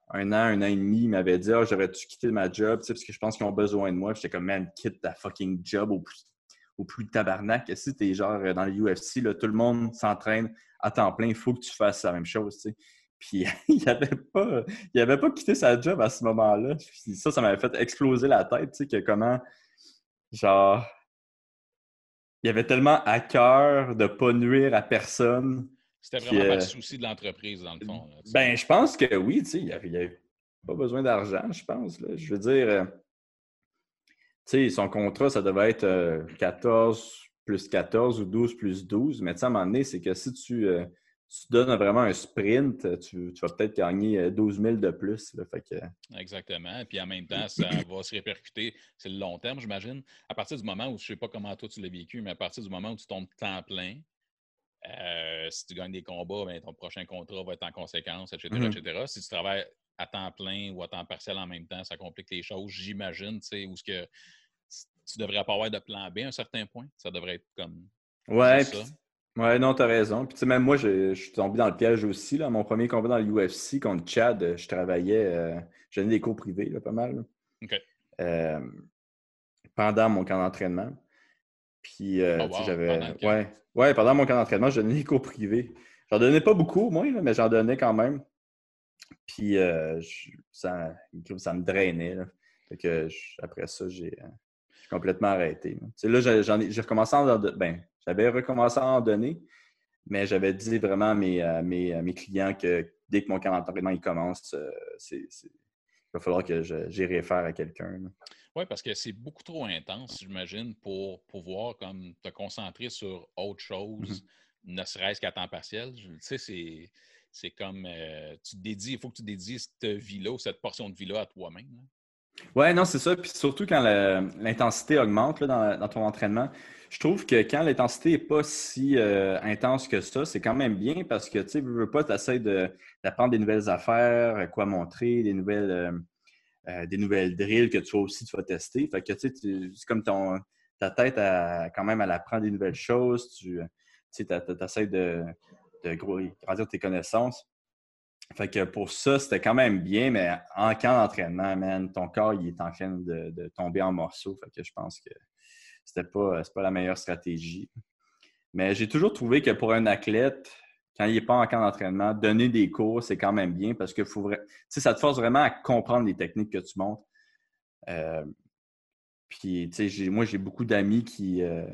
un an, un an et demi, il m'avait dit Ah, j'aurais-tu quitté ma job, tu sais, parce que je pense qu'ils ont besoin de moi. J'étais comme, man, quitte ta fucking job au plus, au plus tabarnak. Si t'es genre euh, dans le UFC, là, tout le monde s'entraîne à temps plein, il faut que tu fasses la même chose, tu sais. Puis il avait pas, il avait pas quitté sa job à ce moment-là. Ça, ça m'avait fait exploser la tête, tu sais, que comment, genre, il avait tellement à cœur de pas nuire à personne. C'était vraiment pas le souci de l'entreprise, dans le fond. là, tu. Ben, je pense que oui, tu sais, il n'y avait, pas besoin d'argent, je pense. là. Je veux dire, euh, tu sais, son contrat, ça devait être euh, 14 plus 14 ou 12 plus 12. Mais à un moment donné, c'est que si tu, euh, tu donnes vraiment un sprint, tu, tu vas peut-être gagner euh, 12 000 de plus. là. Fait que, Exactement. Puis en même temps, ça va se répercuter. C'est le long terme, j'imagine. À partir du moment où, je ne sais pas comment toi tu l'as vécu, mais à partir du moment où tu tombes temps plein, euh, si tu gagnes des combats, ben, ton prochain contrat va être en conséquence, etc., etc. Si tu travailles à temps plein ou à temps partiel en même temps, ça complique les choses, j'imagine, tu sais, où ce que tu devrais pas avoir de plan B à un certain point. Ça devrait être comme Ouais, ça. ouais, non, t'as raison. Puis, tu sais, même moi, je, je suis tombé dans le piège aussi. Là. Mon premier combat dans le UFC contre Chad, euh, je travaillais, euh, je donnais des cours privés, là, pas mal. là. OK. Euh, pendant mon camp d'entraînement. Puis, euh, Oh, wow, j'avais. Ouais, ouais, pendant mon camp d'entraînement, je donnais des cours privés. J'en donnais pas beaucoup, moi, là, mais j'en donnais quand même. Puis, euh, je- ça, ça me drainait. là. Fait que je- après ça, j'ai euh, complètement arrêté. là. Tu sais, là, j'ai- j'en ai- j'ai recommencé à en don- ben, j'avais recommencé à en donner, mais j'avais dit vraiment à mes, à mes, à mes clients que dès que mon camp d'entraînement il commence, euh, c'est, il va falloir que je- j'y réfère à quelqu'un. Oui, parce que c'est beaucoup trop intense, j'imagine, pour pouvoir comme te concentrer sur autre chose, Mhm. ne serait-ce qu'à temps partiel. Tu sais, c'est, c'est comme euh, tu te il faut que tu dédies cette vie-là ou cette portion de vie-là à toi-même. là. Ouais, non, c'est ça. Puis surtout quand l'intensité augmente là, dans, ton entraînement, je trouve que quand l'intensité n'est pas si euh, intense que ça, c'est quand même bien parce que tu sais, veux, pas, tu essaies d'apprendre des nouvelles affaires, euh, quoi montrer, des nouvelles, des nouvelles drills que vas aussi tu vas tester. Fait que tu c'est comme ton, ta tête quand même, elle apprend des nouvelles choses. Tu essaies de, de grandir tes connaissances. Fait que pour ça, c'était quand même bien, mais en camp d'entraînement, man, ton corps, il est en train de, tomber en morceaux. Fait que je pense que c'était pas, pas la meilleure stratégie. Mais j'ai toujours trouvé que pour un athlète, quand il n'est pas en camp d'entraînement, donner des cours, c'est quand même bien parce que faut ça te force vraiment à comprendre les techniques que tu montres. Euh, puis, moi, j'ai beaucoup d'amis qui, euh,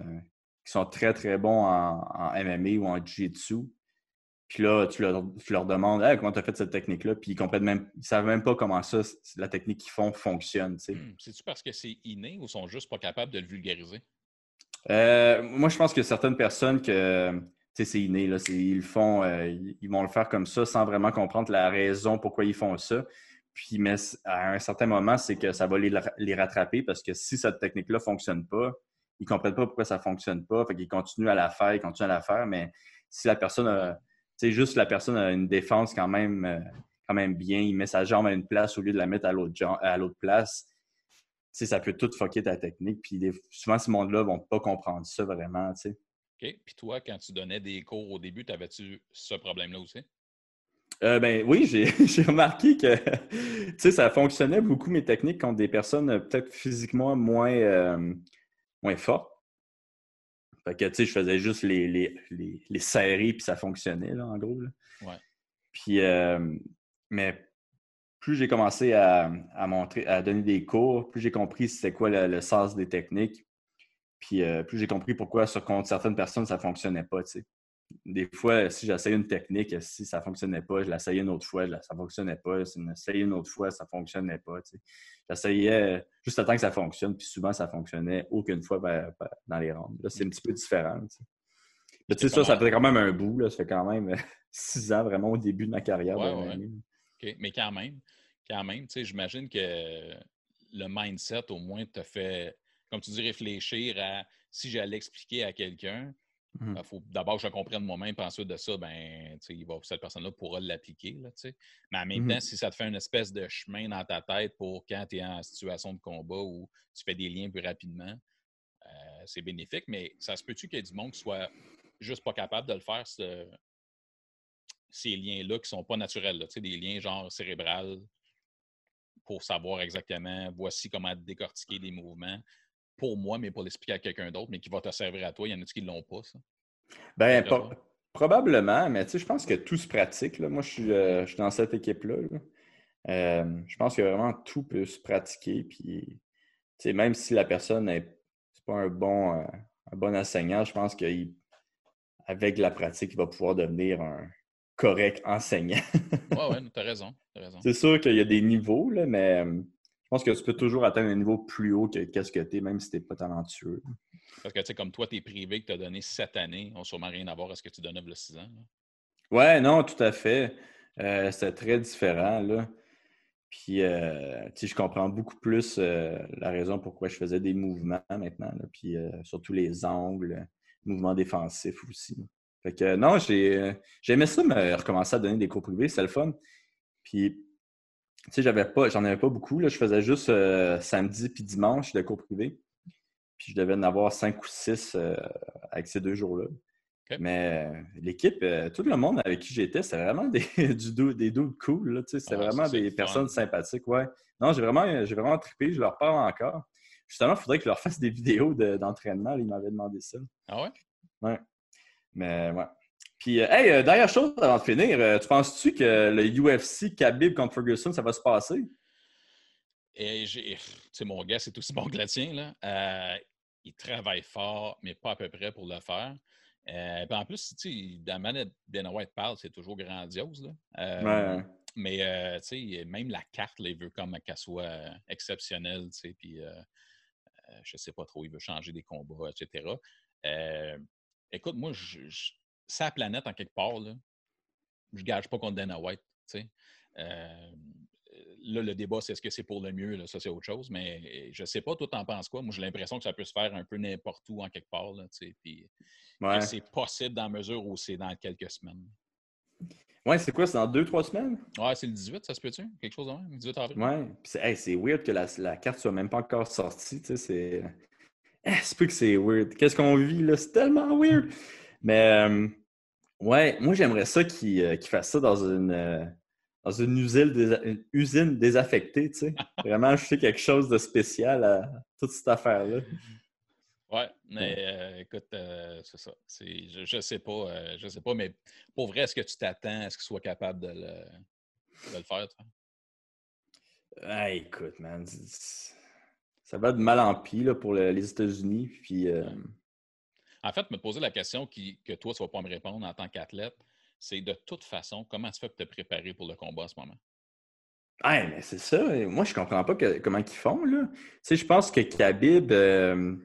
qui sont très, très bons en, en MMA ou en Jiu-Jitsu. Puis là, tu leur, tu leur demandes hey, comment tu as fait cette technique-là, puis ils comprennent même, ils savent même pas comment ça, la technique qu'ils font fonctionne. Hmm. C'est-tu parce que c'est inné ou sont juste pas capables de le vulgariser? Euh, moi, je pense que certaines personnes que tu sais, c'est inné, là, ils le font, euh, ils ils vont le faire comme ça sans vraiment comprendre la raison pourquoi ils font ça. Puis, mais à un certain moment, c'est que ça va les, les rattraper parce que si cette technique-là ne fonctionne pas, ils ne comprennent pas pourquoi ça ne fonctionne pas. Fait qu'ils continuent à la faire, ils continuent à la faire. Mais si la personne a, sais, juste la personne a une défense quand même, euh, quand même bien, il met sa jambe à une place au lieu de la mettre à l'autre jam- à l'autre place, tu sais, ça peut tout fucker ta technique. Puis souvent, ce monde-là ne vont pas comprendre ça vraiment. tu sais. OK. Puis toi, quand tu donnais des cours au début, avais-tu ce problème-là aussi? Euh, ben oui, j'ai j'ai remarqué que tu sais, ça fonctionnait beaucoup mes techniques contre des personnes euh, peut-être physiquement moins, euh, moins fortes. Fait que tu sais, je faisais juste les, les, les, les serrer puis ça fonctionnait, là, en gros. là. Ouais. Puis, euh, mais plus j'ai commencé à, à montrer, à donner des cours, plus j'ai compris c'était quoi le, le sens des techniques. Puis euh, plus j'ai compris pourquoi sur contre certaines personnes, ça ne fonctionnait pas, tu sais. Des fois, si j'essayais une technique, si ça ne fonctionnait pas, je l'essayais une autre fois, ça ne fonctionnait pas. Si je l'essayais une autre fois, ça ne fonctionnait pas. tu sais. J'essayais juste le temps que ça fonctionne, puis souvent, ça fonctionnait aucune fois ben, ben, dans les rondes. Là, c'est un petit peu différent. tu sais. Mais tu sais, ça, ça fait quand même un bout. Là. Ça fait quand même euh, six ans vraiment au début de ma carrière. Ouais. Mais quand même, quand même, tu sais, j'imagine que le mindset, au moins, te fait, comme tu dis, réfléchir à si j'allais expliquer à quelqu'un, il Mhm. faut d'abord que je le comprenne moi-même, puis ensuite de ça, ben, il va- cette personne-là pourra l'appliquer. Mais en même Mhm. temps, si ça te fait une espèce de chemin dans ta tête pour quand tu es en situation de combat où tu fais des liens plus rapidement, euh, c'est bénéfique. Mais ça se peut-tu qu'il y ait du monde qui soit juste pas capable de le faire, ce- ces liens-là qui sont pas naturels, là, des liens genre cérébral pour savoir exactement voici comment décortiquer des mouvements pour moi, mais pour l'expliquer à quelqu'un d'autre, mais qui va te servir à toi. Il y en a qui ne l'ont pas, ça? Ben, toi? probablement, mais tu sais, je pense que tout se pratique. là. Moi, je suis, euh, je suis dans cette équipe-là. là. Euh, je pense que vraiment tout peut se pratiquer. Puis, tu sais, même si la personne n'est pas un bon, euh, un bon enseignant, je pense qu'avec la pratique, il va pouvoir devenir un correct enseignant. Ouais, ouais, tu as raison. t'as raison. C'est sûr qu'il y a des niveaux, là, mais je pense que tu peux toujours atteindre un niveau plus haut que qu'est-ce que tu es, même si tu n'es pas talentueux. Parce que, tu sais, comme toi, tes privés que tu as donné cette année n'ont sûrement rien à voir à ce que tu donnais a six ans. là. Ouais, non, tout à fait. Euh, c'est très différent, là. Puis, euh, tu sais, je comprends beaucoup plus euh, la raison pourquoi je faisais des mouvements maintenant, là. Puis, euh, surtout les angles, mouvements défensifs aussi. là. Fait que, non, j'ai j'aimais ça, me recommencer à donner des cours privés, c'est le fun. Puis, tu sais, j'avais pas, j'en avais pas beaucoup, là. Je faisais juste euh, samedi puis dimanche de cours privés. Puis, je devais en avoir cinq ou six euh, avec ces deux jours-là. Mais euh, l'équipe, tout le monde avec qui j'étais, c'était vraiment des, du do- des dudes cool. tu sais, C'était Ah, vraiment des personnes fun. sympathiques. Ouais. Non, j'ai vraiment, j'ai vraiment trippé. Je leur parle encore. Justement, il faudrait que je leur fasse des vidéos de- d'entraînement. ils m'avaient demandé ça. Ah ouais? Ouais. Mais ouais. Puis, euh, hey, euh, dernière chose avant de finir, euh, tu penses-tu que le UFC Khabib contre Ferguson, ça va se passer? Et j'ai, tu mon gars, c'est aussi bon que le tien. Là. Il travaille fort, mais pas à peu près pour le faire. En plus, tu sais, dans la manette Dana White parle, c'est toujours grandiose. Là. Ouais. Mais tu sais, même la carte, là, il veut comme qu'elle soit exceptionnelle, tu sais, puis je sais pas trop, il veut changer des combats, etc. Écoute, moi, je, je- sa planète en quelque part, là, je gage pas contre Dana White, tu sais. Euh, là, le débat, c'est est-ce que c'est pour le mieux, là, ça c'est autre chose, mais je sais pas, toi t'en penses quoi? Moi, j'ai l'impression que ça peut se faire un peu n'importe où en quelque part, là, tu sais, puis Ouais. que c'est possible dans la mesure où c'est dans quelques semaines. Ouais, c'est quoi? C'est dans deux, trois semaines? Ouais, c'est le 18, ça se peut-tu? Quelque chose de même? 18 avril? Ouais. C'est hey, weird que la, la carte soit même pas encore sortie. Tu sais, c'est. Eh, c'est plus que c'est weird. Qu'est-ce qu'on vit là? C'est tellement weird. Mais euh, ouais, moi j'aimerais ça qu'ils euh, qu'ils fassent ça dans une, euh, dans une usine, désa- une usine désaffectée, tu sais. Vraiment, je fais quelque chose de spécial à toute cette affaire-là. Ouais, mais euh, écoute, euh, c'est ça. Je, je sais pas, je sais pas, mais pour vrai, est-ce que tu t'attends à ce qu'il soit capable de le, de le faire, toi? Ah, écoute, man. Ça va de mal en pis là, pour le- les États-Unis. Puis. euh, En fait, me poser la question qui, que toi, tu ne vas pas me répondre en tant qu'athlète. c'est de toute façon, comment tu fais pour te préparer pour le combat en ce moment? Ouais, mais c'est ça. Moi, je comprends pas que- comment ils font, là. Tu sais, je pense que Khabib, euh,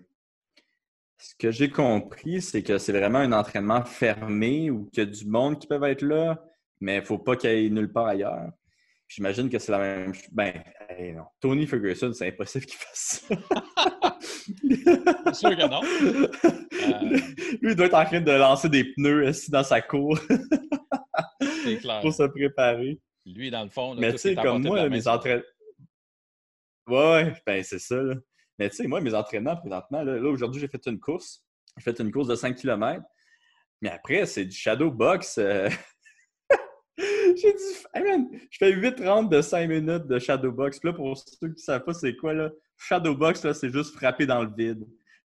ce que j'ai compris, c'est que c'est vraiment un entraînement fermé où il y a du monde qui peut être là, mais il faut pas qu'il y ait nulle part ailleurs. J'imagine que c'est la même chose. Ben, hey, non. Tony Ferguson, c'est impossible qu'il fasse ça. Sûr que non. Euh, Lui, il doit être en train de lancer des pneus dans sa cour c'est clair. pour se préparer. Lui, dans le fond, là, Mais tu sais, comme moi, mes entraînements. Ouais, ben c'est ça. Là. Mais tu sais, moi, mes entraînements présentement, là, là, aujourd'hui, j'ai fait une course. J'ai fait une course de 5 km. Mais après, c'est du shadow box. euh, j'ai dit, hey man, je fais 8 rounds de 5 minutes de shadow box. Puis là, pour ceux qui ne savent pas c'est quoi, là, shadow box, là, c'est juste frapper dans le vide.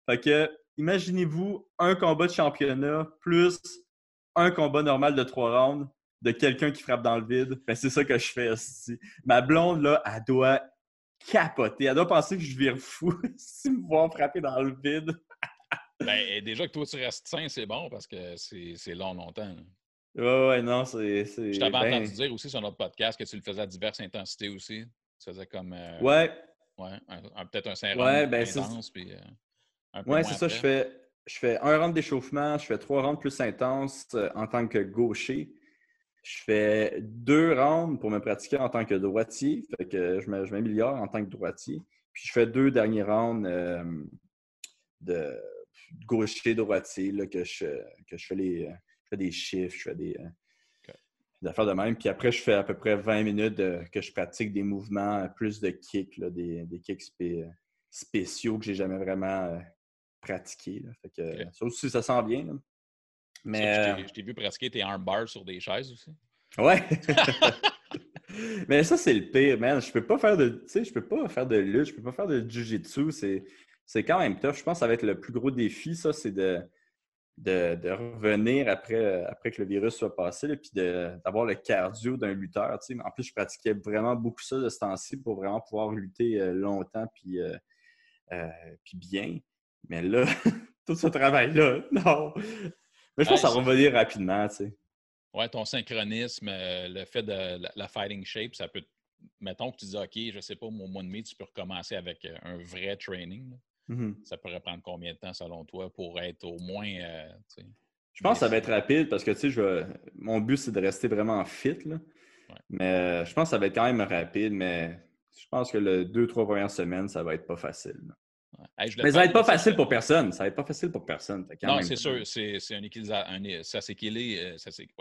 Fait que, imaginez-vous un combat de championnat plus un combat normal de 3 rounds de quelqu'un qui frappe dans le vide. Ben, c'est ça que je fais aussi. Ma blonde, là, elle doit capoter. Elle doit penser que je vire fou si me voir frapper dans le vide. Ben, déjà que toi, tu restes sain, c'est bon parce que c'est c'est long, longtemps. là. Ouais, ouais, non, c'est. c'est- Je t'avais ben, entendu dire aussi sur notre podcast que tu le faisais à diverses intensités aussi. Tu faisais comme. euh, Ouais, ouais, peut-être un 5 Ouais, ben, c'est- intense, puis. euh, ouais, c'est ça. Je fais, je fais un round d'échauffement, je fais trois rounds plus intenses euh, en tant que gaucher. Je fais deux rounds pour me pratiquer en tant que droitier. Fait que je m'améliore en tant que droitier. Puis je fais deux derniers rounds euh, de gaucher-droitier, là, que je, que je fais les. Je fais des chiffres, je fais des. Des affaires de même. Puis après, je fais à peu près 20 minutes de- que je pratique des mouvements, euh, plus de kicks, là, des, des kicks spé- euh, spéciaux que j'ai jamais vraiment euh, pratiqués. Fait que. Ça aussi, ça sent bien. là. Mais. je t'ai- Je t'ai vu pratiquer tes arm bars sur des chaises aussi? Ouais. Mais ça, c'est le pire, man. Je peux pas faire de. Tu sais, je peux pas faire de lutte, je peux pas faire de jujitsu. C'est, c'est quand même tough. Je pense que ça va être le plus gros défi, ça, c'est de, de, de revenir après, après que le virus soit passé, là, puis d'avoir le cardio d'un lutteur. En plus, je pratiquais vraiment beaucoup ça de ce temps-ci pour vraiment pouvoir lutter euh, longtemps puis, euh, euh, puis bien. Mais là, tout ce travail-là, non. Mais je pense que ça va revenir rapidement, tu sais. Ouais, ton synchronisme, euh, le fait de la, la fighting shape, ça peut. Mettons que tu dis, OK, je sais pas, au mois de mai, tu peux recommencer avec euh, un vrai training. là. Mhm. Ça pourrait prendre combien de temps selon toi pour être au moins. euh, Je pense que ça va être rapide parce que, tu sais, je mon but, c'est de rester vraiment fit. Là. Ouais. Mais euh, je pense que ça va être quand même rapide, mais je pense que les deux, trois premières semaines, ça va être pas facile. ouais. Hey, Mais ça va être pas facile pour personne. Ça va être pas facile pour personne. Non, c'est sûr, c'est un équilibre. un- ça s'équilibre. S'équilibre.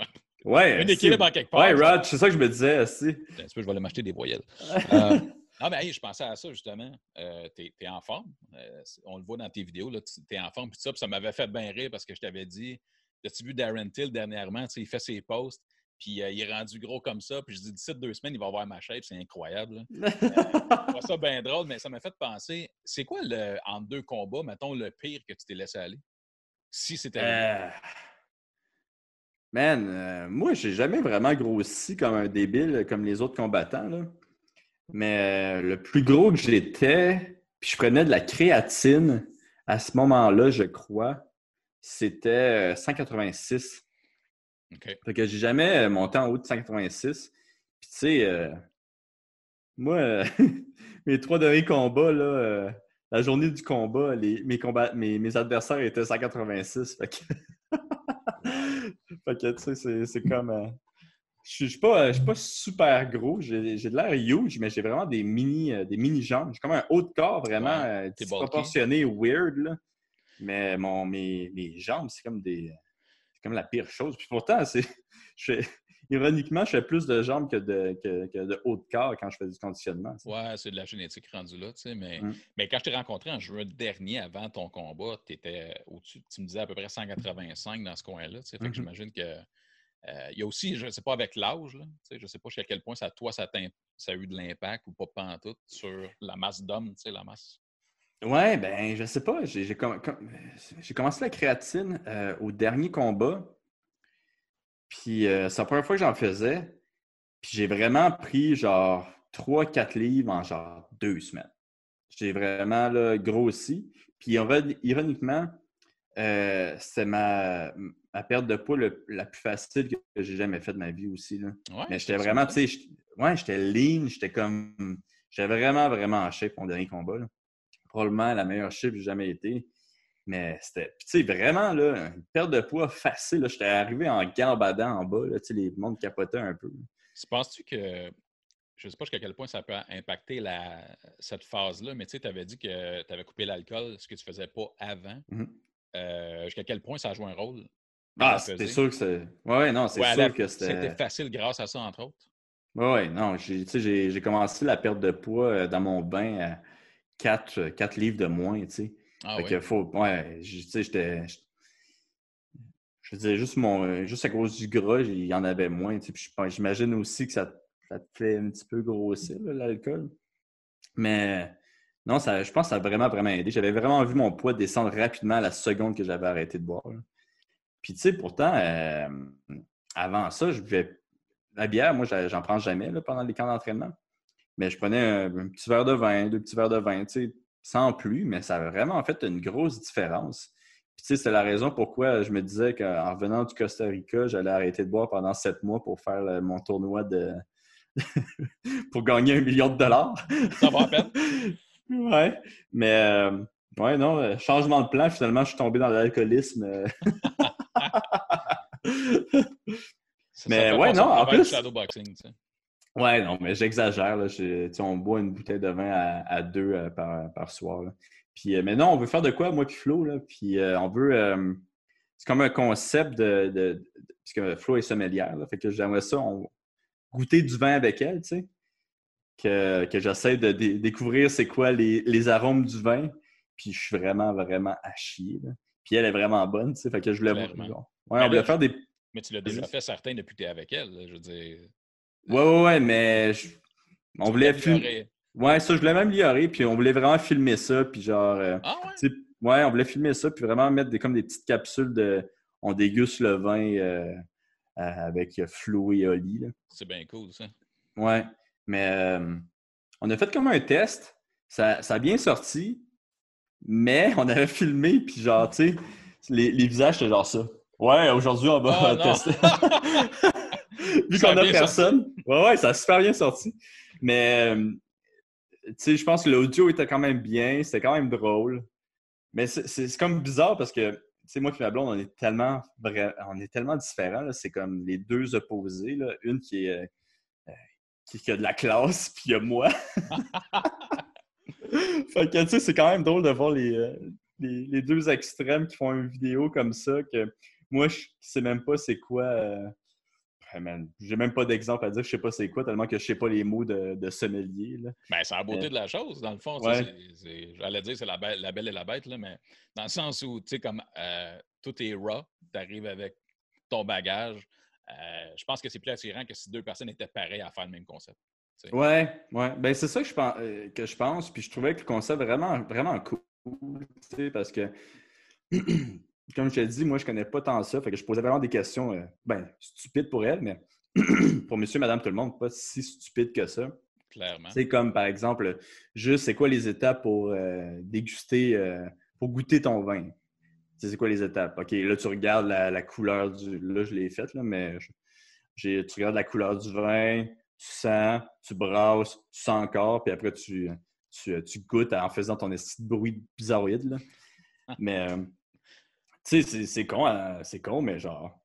Ouais. Un équilibre en quelque part. Ouais, Rod, c'est ça que je me disais aussi. Un petit peu, je vais aller m'acheter des voyelles. Euh, non, mais hey, je pensais à ça justement. Euh, tu es, en forme. Euh, on le voit dans tes vidéos. Tu es en forme. Puis ça, puis ça m'avait fait bien rire parce que je t'avais dit As-tu vu Darren Till dernièrement Il fait ses posts. Puis euh, il est rendu gros comme ça. Puis je dis D'ici deux semaines, il va avoir ma shape. C'est incroyable. Je trouve ça bien drôle, mais ça m'a fait penser c'est quoi, le, en deux combats, mettons, le pire que tu t'es laissé aller? Si c'était. Euh, Man, euh, moi, j'ai jamais vraiment grossi comme un débile comme les autres combattants. là. Mais euh, le plus gros que j'étais, puis je prenais de la créatine à ce moment-là, je crois, c'était euh, 186. OK. Fait que j'ai jamais euh, monté en haut de 186. Puis tu sais, euh, moi, euh, mes trois derniers combats, là, euh, la journée du combat, les, mes, combats, mes, mes adversaires étaient 186. Fait que, fait que tu sais, c'est- c'est comme. Euh, je je suis pas, je suis pas super gros. J'ai de l'air huge, mais j'ai vraiment des mini, euh, des mini jambes. J'ai comme un haut de corps vraiment Ouais, euh, disproportionné, weird. Là. Mais mon, mes, mes jambes, c'est comme des. C'est comme la pire chose. Puis pourtant, c'est. ironiquement, je fais plus de jambes que de, que, que de haut de corps quand je fais du conditionnement. tu sais. Ouais, c'est de la génétique rendue là, tu sais, mais, Mm. mais quand je t'ai rencontré en juin dernier, avant ton combat, tu étais au-dessus, tu me disais à peu près 185 dans ce coin-là, tu sais, fait que Mhm. j'imagine que euh, il y a aussi, je ne sais pas avec l'âge, je ne sais pas jusqu'à quel point ça, toi, ça, a eu de l'impact ou pas pantoute sur la masse d'hommes, la masse. Ouais, ben, je sais pas. J'ai j'ai com- com- j'ai commencé la créatine euh, au dernier combat. Puis euh, c'est la première fois que j'en faisais. Puis j'ai vraiment pris genre 3-4 livres en genre deux semaines. J'ai vraiment grossi. Puis iron- ironiquement, euh, c'était ma, ma perte de poids le- la plus facile que, j'ai jamais faite de ma vie aussi. Là. Ouais, Mais j'étais c'est vraiment, tu sais, j'étais- ouais, j'étais lean, j'étais comme. J'étais vraiment, vraiment en shape mon dernier combat. là. Probablement la meilleure shape que j'ai jamais été. Mais c'était, tu sais, vraiment, là, une perte de poids facile. J'étais arrivé en gambadant en bas, là, les mondes capotaient un peu. Tu Penses-tu que, je ne sais pas jusqu'à quel point ça peut impacter la, cette phase-là, mais tu avais dit que tu avais coupé l'alcool, ce que tu ne faisais pas avant. Mhm. Euh, jusqu'à quel point ça a joué un rôle? Ah, pesée? sûr que c'est. Ouais, ouais, non, c'est Ouais, sûr la- que C'était c'était. facile grâce à ça, entre autres. Ouais, non, j'ai, commencé la perte de poids euh, dans mon bain à 4, livres de moins, tu sais. Ah Fait oui. que faut, ouais, j- tu sais, j'étais. Je disais juste mon, euh, juste à cause du gras, il y en avait moins, tu sais. J'imagine aussi que ça, ça te fait un petit peu grossir, l'alcool. Mais non, ça, je pense que ça a vraiment, vraiment aidé. J'avais vraiment vu mon poids descendre rapidement à la seconde que j'avais arrêté de boire. là. Puis tu sais, pourtant, euh, avant ça, je buvais la bière, moi, j'en prends jamais là, pendant les camps d'entraînement. Mais je prenais un, un petit verre de vin, deux petits verres de vin, tu sais, sans plus, mais ça a vraiment fait une grosse différence. Puis, tu sais, c'est la raison pourquoi je me disais qu'en revenant du Costa Rica, j'allais arrêter de boire pendant sept mois pour faire le- mon tournoi de. pour gagner un million de dollars. Ça va à peine. Ouais. Mais, euh, ouais, non, euh, changement de plan, finalement, je suis tombé dans l'alcoolisme. euh. Ça Mais ouais, non, en plus- shadowboxing, tu sais. Ouais, non, mais j'exagère. On boit une bouteille de vin à, à deux euh, par, par soir. là. Puis, euh, mais non, on veut faire de quoi, moi puis Flo? Là? Puis euh, on veut. c'est comme un concept de. de- de- parce que Flo est sommelière. Là, fait que j'aimerais ça, on, goûter du vin avec elle, tu sais. Que, que j'essaie de dé- découvrir c'est quoi les, les arômes du vin. Puis je suis vraiment, vraiment à chier. là. Puis elle est vraiment bonne, tu sais. Fait que je voulais. Genre, Ouais, Mais on voulait faire des. Mais tu l'as déjà fait certain depuis que tu es avec elle. là, je veux dire. Ouais, ouais, ouais, mais je- on Tu voulait filmer. Ouais, ça, je voulais m'améliorer, puis on voulait vraiment filmer ça, puis genre, euh, Ah ouais? on voulait filmer ça, puis vraiment mettre des, comme des petites capsules de, on déguste le vin euh, euh, avec Flo et Oli. C'est bien cool, ça. Ouais, mais euh, on a fait comme un test, ça, ça a bien sorti, mais on avait filmé, puis genre, tu sais, les, les visages, c'était genre ça. Ouais, aujourd'hui, on va Oh, non. tester. Vu a qu'on a personne. Ouais, ouais, ça a super bien sorti. Mais, euh, tu sais, je pense que l'audio était quand même bien, c'était quand même drôle. Mais c'est- comme bizarre parce que, tu sais, moi et ma blonde, on est tellement, on est tellement différents. C'est comme les deux opposés. Là. Une qui est. qui, a de la classe, puis il y a moi. fait que, tu sais, c'est quand même drôle de voir les, euh, les, les deux extrêmes qui font une vidéo comme ça, que moi, je sais même pas c'est quoi. euh, J'ai même pas d'exemple à dire, je sais pas c'est quoi, tellement que je sais pas les mots de, de sommelier. Là. Ben, c'est la beauté Euh, de la chose, dans le fond. ouais. J'allais dire c'est la belle, la belle et la bête, là, mais dans le sens où, tu sais, comme euh, tout est raw, tu arrives avec ton bagage. Euh, je pense que c'est plus attirant que si deux personnes étaient pareilles à faire le même concept. Ouais, ouais. Ben, c'est ça que je, pense, euh, que je pense. Puis je trouvais que le concept vraiment, vraiment cool. tu sais, Parce que, comme je te dis, moi, je connais pas tant ça. Fait que je posais vraiment des questions, euh, ben, stupides pour elle, mais pour monsieur, madame, tout le monde, pas si stupide que ça. Clairement. C'est comme, par exemple, juste, c'est quoi les étapes pour déguster, pour goûter ton vin? Tu sais, C'est quoi les étapes? OK, là, tu regardes la, la couleur du... Là, je l'ai faite, là, mais je- tu regardes la couleur du vin, tu sens, tu brasses, tu sens encore, puis après, tu, tu, tu goûtes en faisant ton de bruit bizarroïde, là. Mais, euh, tu sais, c'est- c'est con, hein, c'est con, mais genre,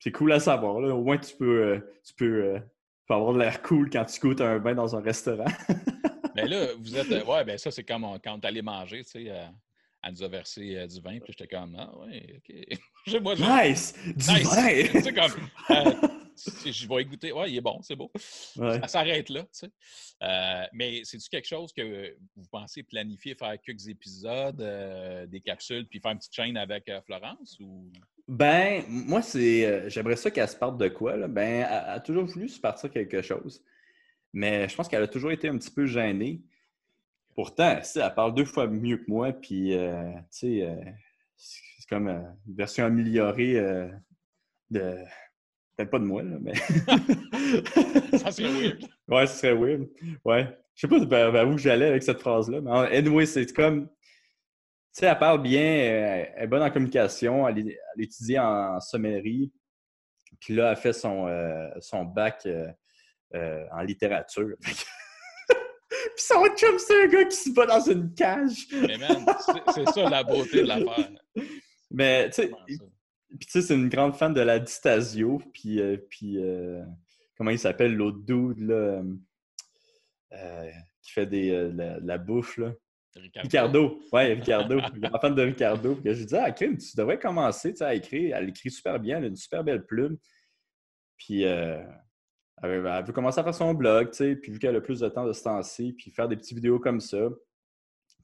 c'est cool à savoir, là. Au moins, tu peux, euh, tu peux, euh, tu peux avoir de l'air cool quand tu goûtes un vin dans un restaurant. Mais là, vous êtes. Ouais, ben ça, c'est comme on- quand allé manger, tu sais, elle nous a versé euh, du vin, puis j'étais comme, ah, ouais, OK. Moi, Nice! Du Nice! vin! Tu sais, comme, euh, je vais goûter. Ouais, il est bon, c'est beau. Ouais. Ça s'arrête là, tu sais. Euh, mais c'est-tu quelque chose que vous pensez planifier, faire quelques épisodes, des capsules, puis faire une petite chaîne avec Florence? Ou... Ben, moi, c'est. J'aimerais ça qu'elle se parte de quoi, là? Ben, elle, elle a toujours voulu se partir quelque chose. Mais je pense qu'elle a toujours été un petit peu gênée. Pourtant, elle parle deux fois mieux que moi, puis, euh, tu sais, euh, c'est comme euh, une version améliorée de. Peut-être pas de moi, là, mais. Ça serait weird. Ouais, ce serait weird. Ouais. Je sais pas vers, vers où j'allais avec cette phrase-là, mais en- anyway, c'est comme. Tu sais, elle parle bien, elle, est bonne en communication, elle, é- elle étudie en sommellerie. Puis là, elle fait son, son bac en littérature. Puis son chum, c'est un gars qui se bat dans une cage. Mais man, c'est- ça la beauté de l'affaire. Mais tu sais. Puis tu sais, c'est une grande fan de la Distasio. Puis, euh, puis euh, comment il s'appelle l'autre dude là, euh, qui fait des, euh, la, la bouffe là? Ricardo. Ouais, Ricardo. Grand fan de Ricardo. Puis je lui dis, ah, Kim, tu devrais commencer tu sais, à écrire. Elle écrit super bien, elle a une super belle plume. Puis euh, elle, veut- elle veut commencer à faire son blog, tu sais, puis vu qu'elle a plus de temps de se lancer, puis faire des petites vidéos comme ça.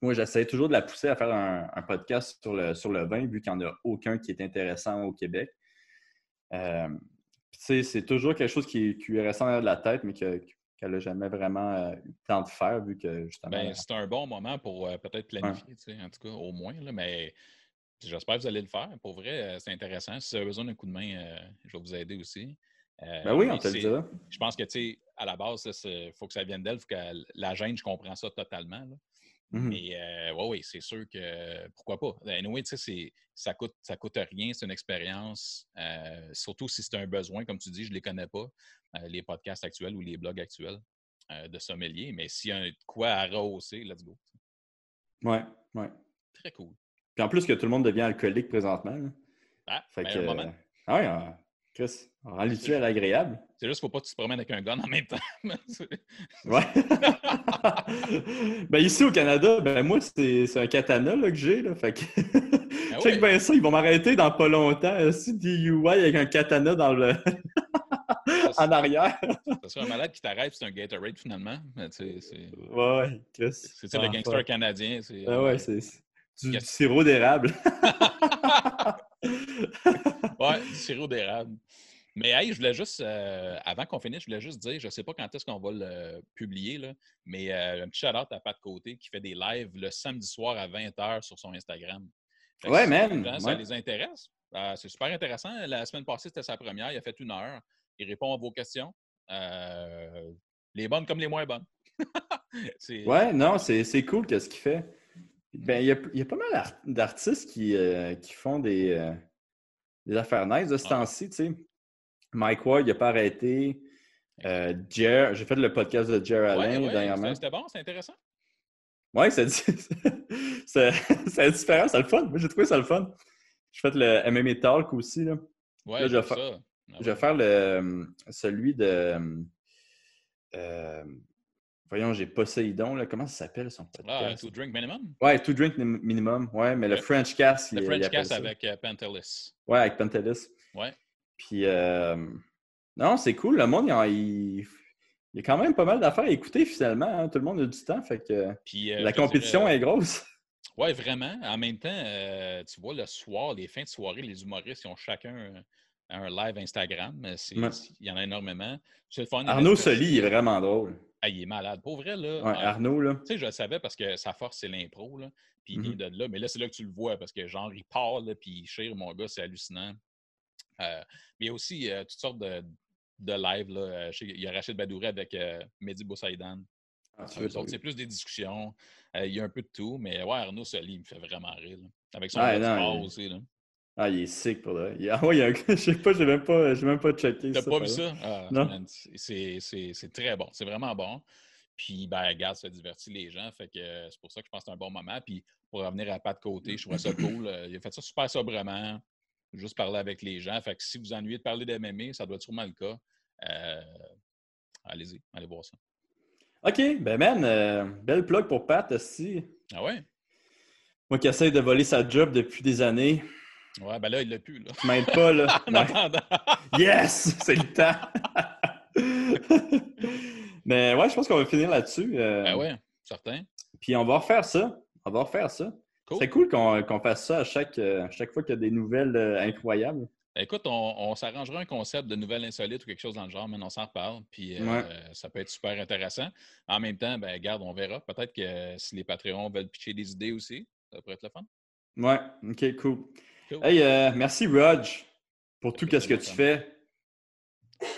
Moi, j'essaie toujours de la pousser à faire un, un podcast sur le, sur le vin, vu qu'il n'y en a aucun qui est intéressant au Québec. Euh, c'est toujours quelque chose qui, qui lui est resté en de la tête, mais que- qu'elle n'a jamais vraiment euh, eu le temps de faire, vu que justement. Ben, c'est un bon moment pour euh, peut-être planifier, en tout cas, au moins. Là, mais j'espère que vous allez le faire. Pour vrai, c'est intéressant. Si vous avez besoin d'un coup de main, je vais vous aider aussi. Euh, ben oui, on te le dira. Je pense que, tu sais, à la base, il faut que ça vienne d'elle. faut qu'elle la gêne, je comprends ça totalement. là. Mhm. Mais euh, ouais, oui, c'est sûr que pourquoi pas. Anyway, tu sais, ça coûte, ça coûte rien, c'est une expérience. euh, surtout si c'est un besoin, comme tu dis, je ne les connais pas, euh, les podcasts actuels ou les blogs actuels de sommelier. Mais s'il y a un- de quoi à rehausser, let's go. Ouais, ouais. Très cool. Puis en plus que tout le monde devient alcoolique présentement. là. Ah, Fait ben, que, moment. ah ouais, euh, Chris, on rend l'utile agréable. C'est juste qu'il ne faut pas que tu te promènes avec un gun en même temps. Ouais. ben ici au Canada, ben moi, c'est c'est un katana là, que j'ai. Là, fait que... Check bien ça, ils vont m'arrêter dans pas longtemps. Si DUI avec un katana dans le... en arrière. Ça serait un malade qui t'arrête, c'est un Gatorade finalement. Mais tu sais, c'est Ouais, Chris. c'est le Ah, gangster canadien. c'est- Ah ouais, c'est c'est du, sirop d'érable. Ouais, du sirop d'érable. Mais hey, je voulais juste, euh, avant qu'on finisse, je voulais juste dire, je ne sais pas quand est-ce qu'on va le publier, là, mais euh, un petit shout-out à Pat Côté qui fait des lives le samedi soir à 20h sur son Instagram. Fait Ouais, si gens, Ça les intéresse. euh, c'est super intéressant. La semaine passée, c'était sa première. Il a fait une heure. Il répond à vos questions. Les bonnes comme les moins bonnes. Ouais, non, c'est cool qu'est-ce qu'il fait. Ben, il y a, il y a pas mal d'art- d'artistes qui, euh, qui font des, euh, des affaires nice de ce temps-ci, tu sais. Mike Ward, il n'a pas arrêté. Euh, Jer, j'ai fait le podcast de Jer Allen ouais, dernièrement. c'était- bon, c'est intéressant. Ouais, c'est différent, c'est le fun. Moi, j'ai trouvé ça le fun. J'ai fait le MMA Talk aussi. Là. Ouais, Là, je vais faire- ça. Ah Je vais faire le, celui de. euh, voyons, j'ai Poséidon. Là. Comment ça s'appelle son Ah, podcast? to drink minimum? Ouais, Two Drink Nim- Minimum. Ouais, mais le Le- French Cast. Le il- French Cast ça. avec euh, Pantelis. Ouais, avec Pantelis. Ouais. Puis, euh, non, c'est cool. Le monde, il, y a quand même pas mal d'affaires à écouter finalement. hein. Tout le monde a du temps. Fait que Puis, euh, la compétition dirais, est grosse. Oui, vraiment. En même temps, euh, tu vois, le soir, les fins de soirée, les humoristes, ils ont chacun un, live Instagram. Ouais. Il y en a énormément. Le fun. Arnaud Soli, il est vraiment drôle. Ah, il est malade. Pour vrai, là. Ouais, euh, Arnaud, là. Tu sais, je le savais parce que sa force, c'est l'impro. là. Puis il Mhm. vient de là. Mais là, c'est là que tu le vois parce que, genre, il part, là, puis il chire, mon gars, c'est hallucinant. Euh, mais il y a aussi euh, toutes sortes de, de lives. Là. Euh, sais, il y a Rachid Badouré avec euh, Mehdi Boussaïdan. Ah, c'est plus des discussions. Il y a un peu de tout, mais ouais, Arnaud Soli, il me fait vraiment rire. là. Avec son du non, aussi. Là. Ah, il est sick pour là. Il... Ah ouais, il y a un... je sais pas, j'ai même pas, j'ai même pas checké T'as pas vu ça? Ah, Non. c'est- c'est c'est très bon. C'est vraiment bon. Puis, ben, regarde, ça divertit les gens. Fait que euh, c'est pour ça que je pense que c'est un bon moment. Puis, pour revenir à pas de côté, je trouvais ça cool. Euh, Il a fait ça super sobrement. Juste parler avec les gens. Fait que si vous ennuyez de parler d'MMA, ça doit être sûrement le cas. Euh, Allez-y, allez voir ça. OK, ben man, euh, belle plug pour Pat aussi. Ah ouais? Moi qui essaie de voler sa job depuis des années. Ouais, ben là, il l'a plus, là. Tu m'aides pas, là. En attendant. Yes! C'est le temps! Mais ouais, je pense qu'on va finir là-dessus. euh, Ben ouais, certain. Puis on va refaire ça. On va refaire ça. Cool. C'est cool qu'on fasse ça à chaque, euh, chaque fois qu'il y a des nouvelles euh, incroyables. Écoute, on, on s'arrangera un concept de nouvelles insolites ou quelque chose dans le genre, mais on s'en reparle. Puis euh, Ouais. ça peut être super intéressant. En même temps, ben garde, on verra. Peut-être que si les Patreons veulent pitcher des idées aussi, ça pourrait être le fun. Ouais, OK, cool. Cool. Hey, euh, merci, Rog, pour tout ce que tu fais.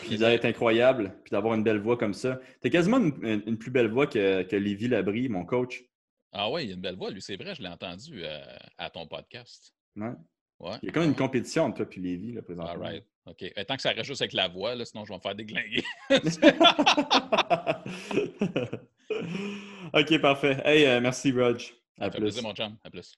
Puis d'être incroyable, puis d'avoir une belle voix comme ça. T'as quasiment une, une- une plus belle voix que, que Lévi Labrie, mon coach. Ah ouais, il a une belle voix, lui, c'est vrai, je l'ai entendu euh, à ton podcast. Ouais. Ouais. Il y a comme une compétition entre toi et Lévi, là, All présentement. right. OK. Euh, Tant que ça reste juste avec la voix, là, sinon je vais me faire déglinguer. ok, parfait. Hey, euh, merci, Rog. À plus. plaisir, mon chum. À plus.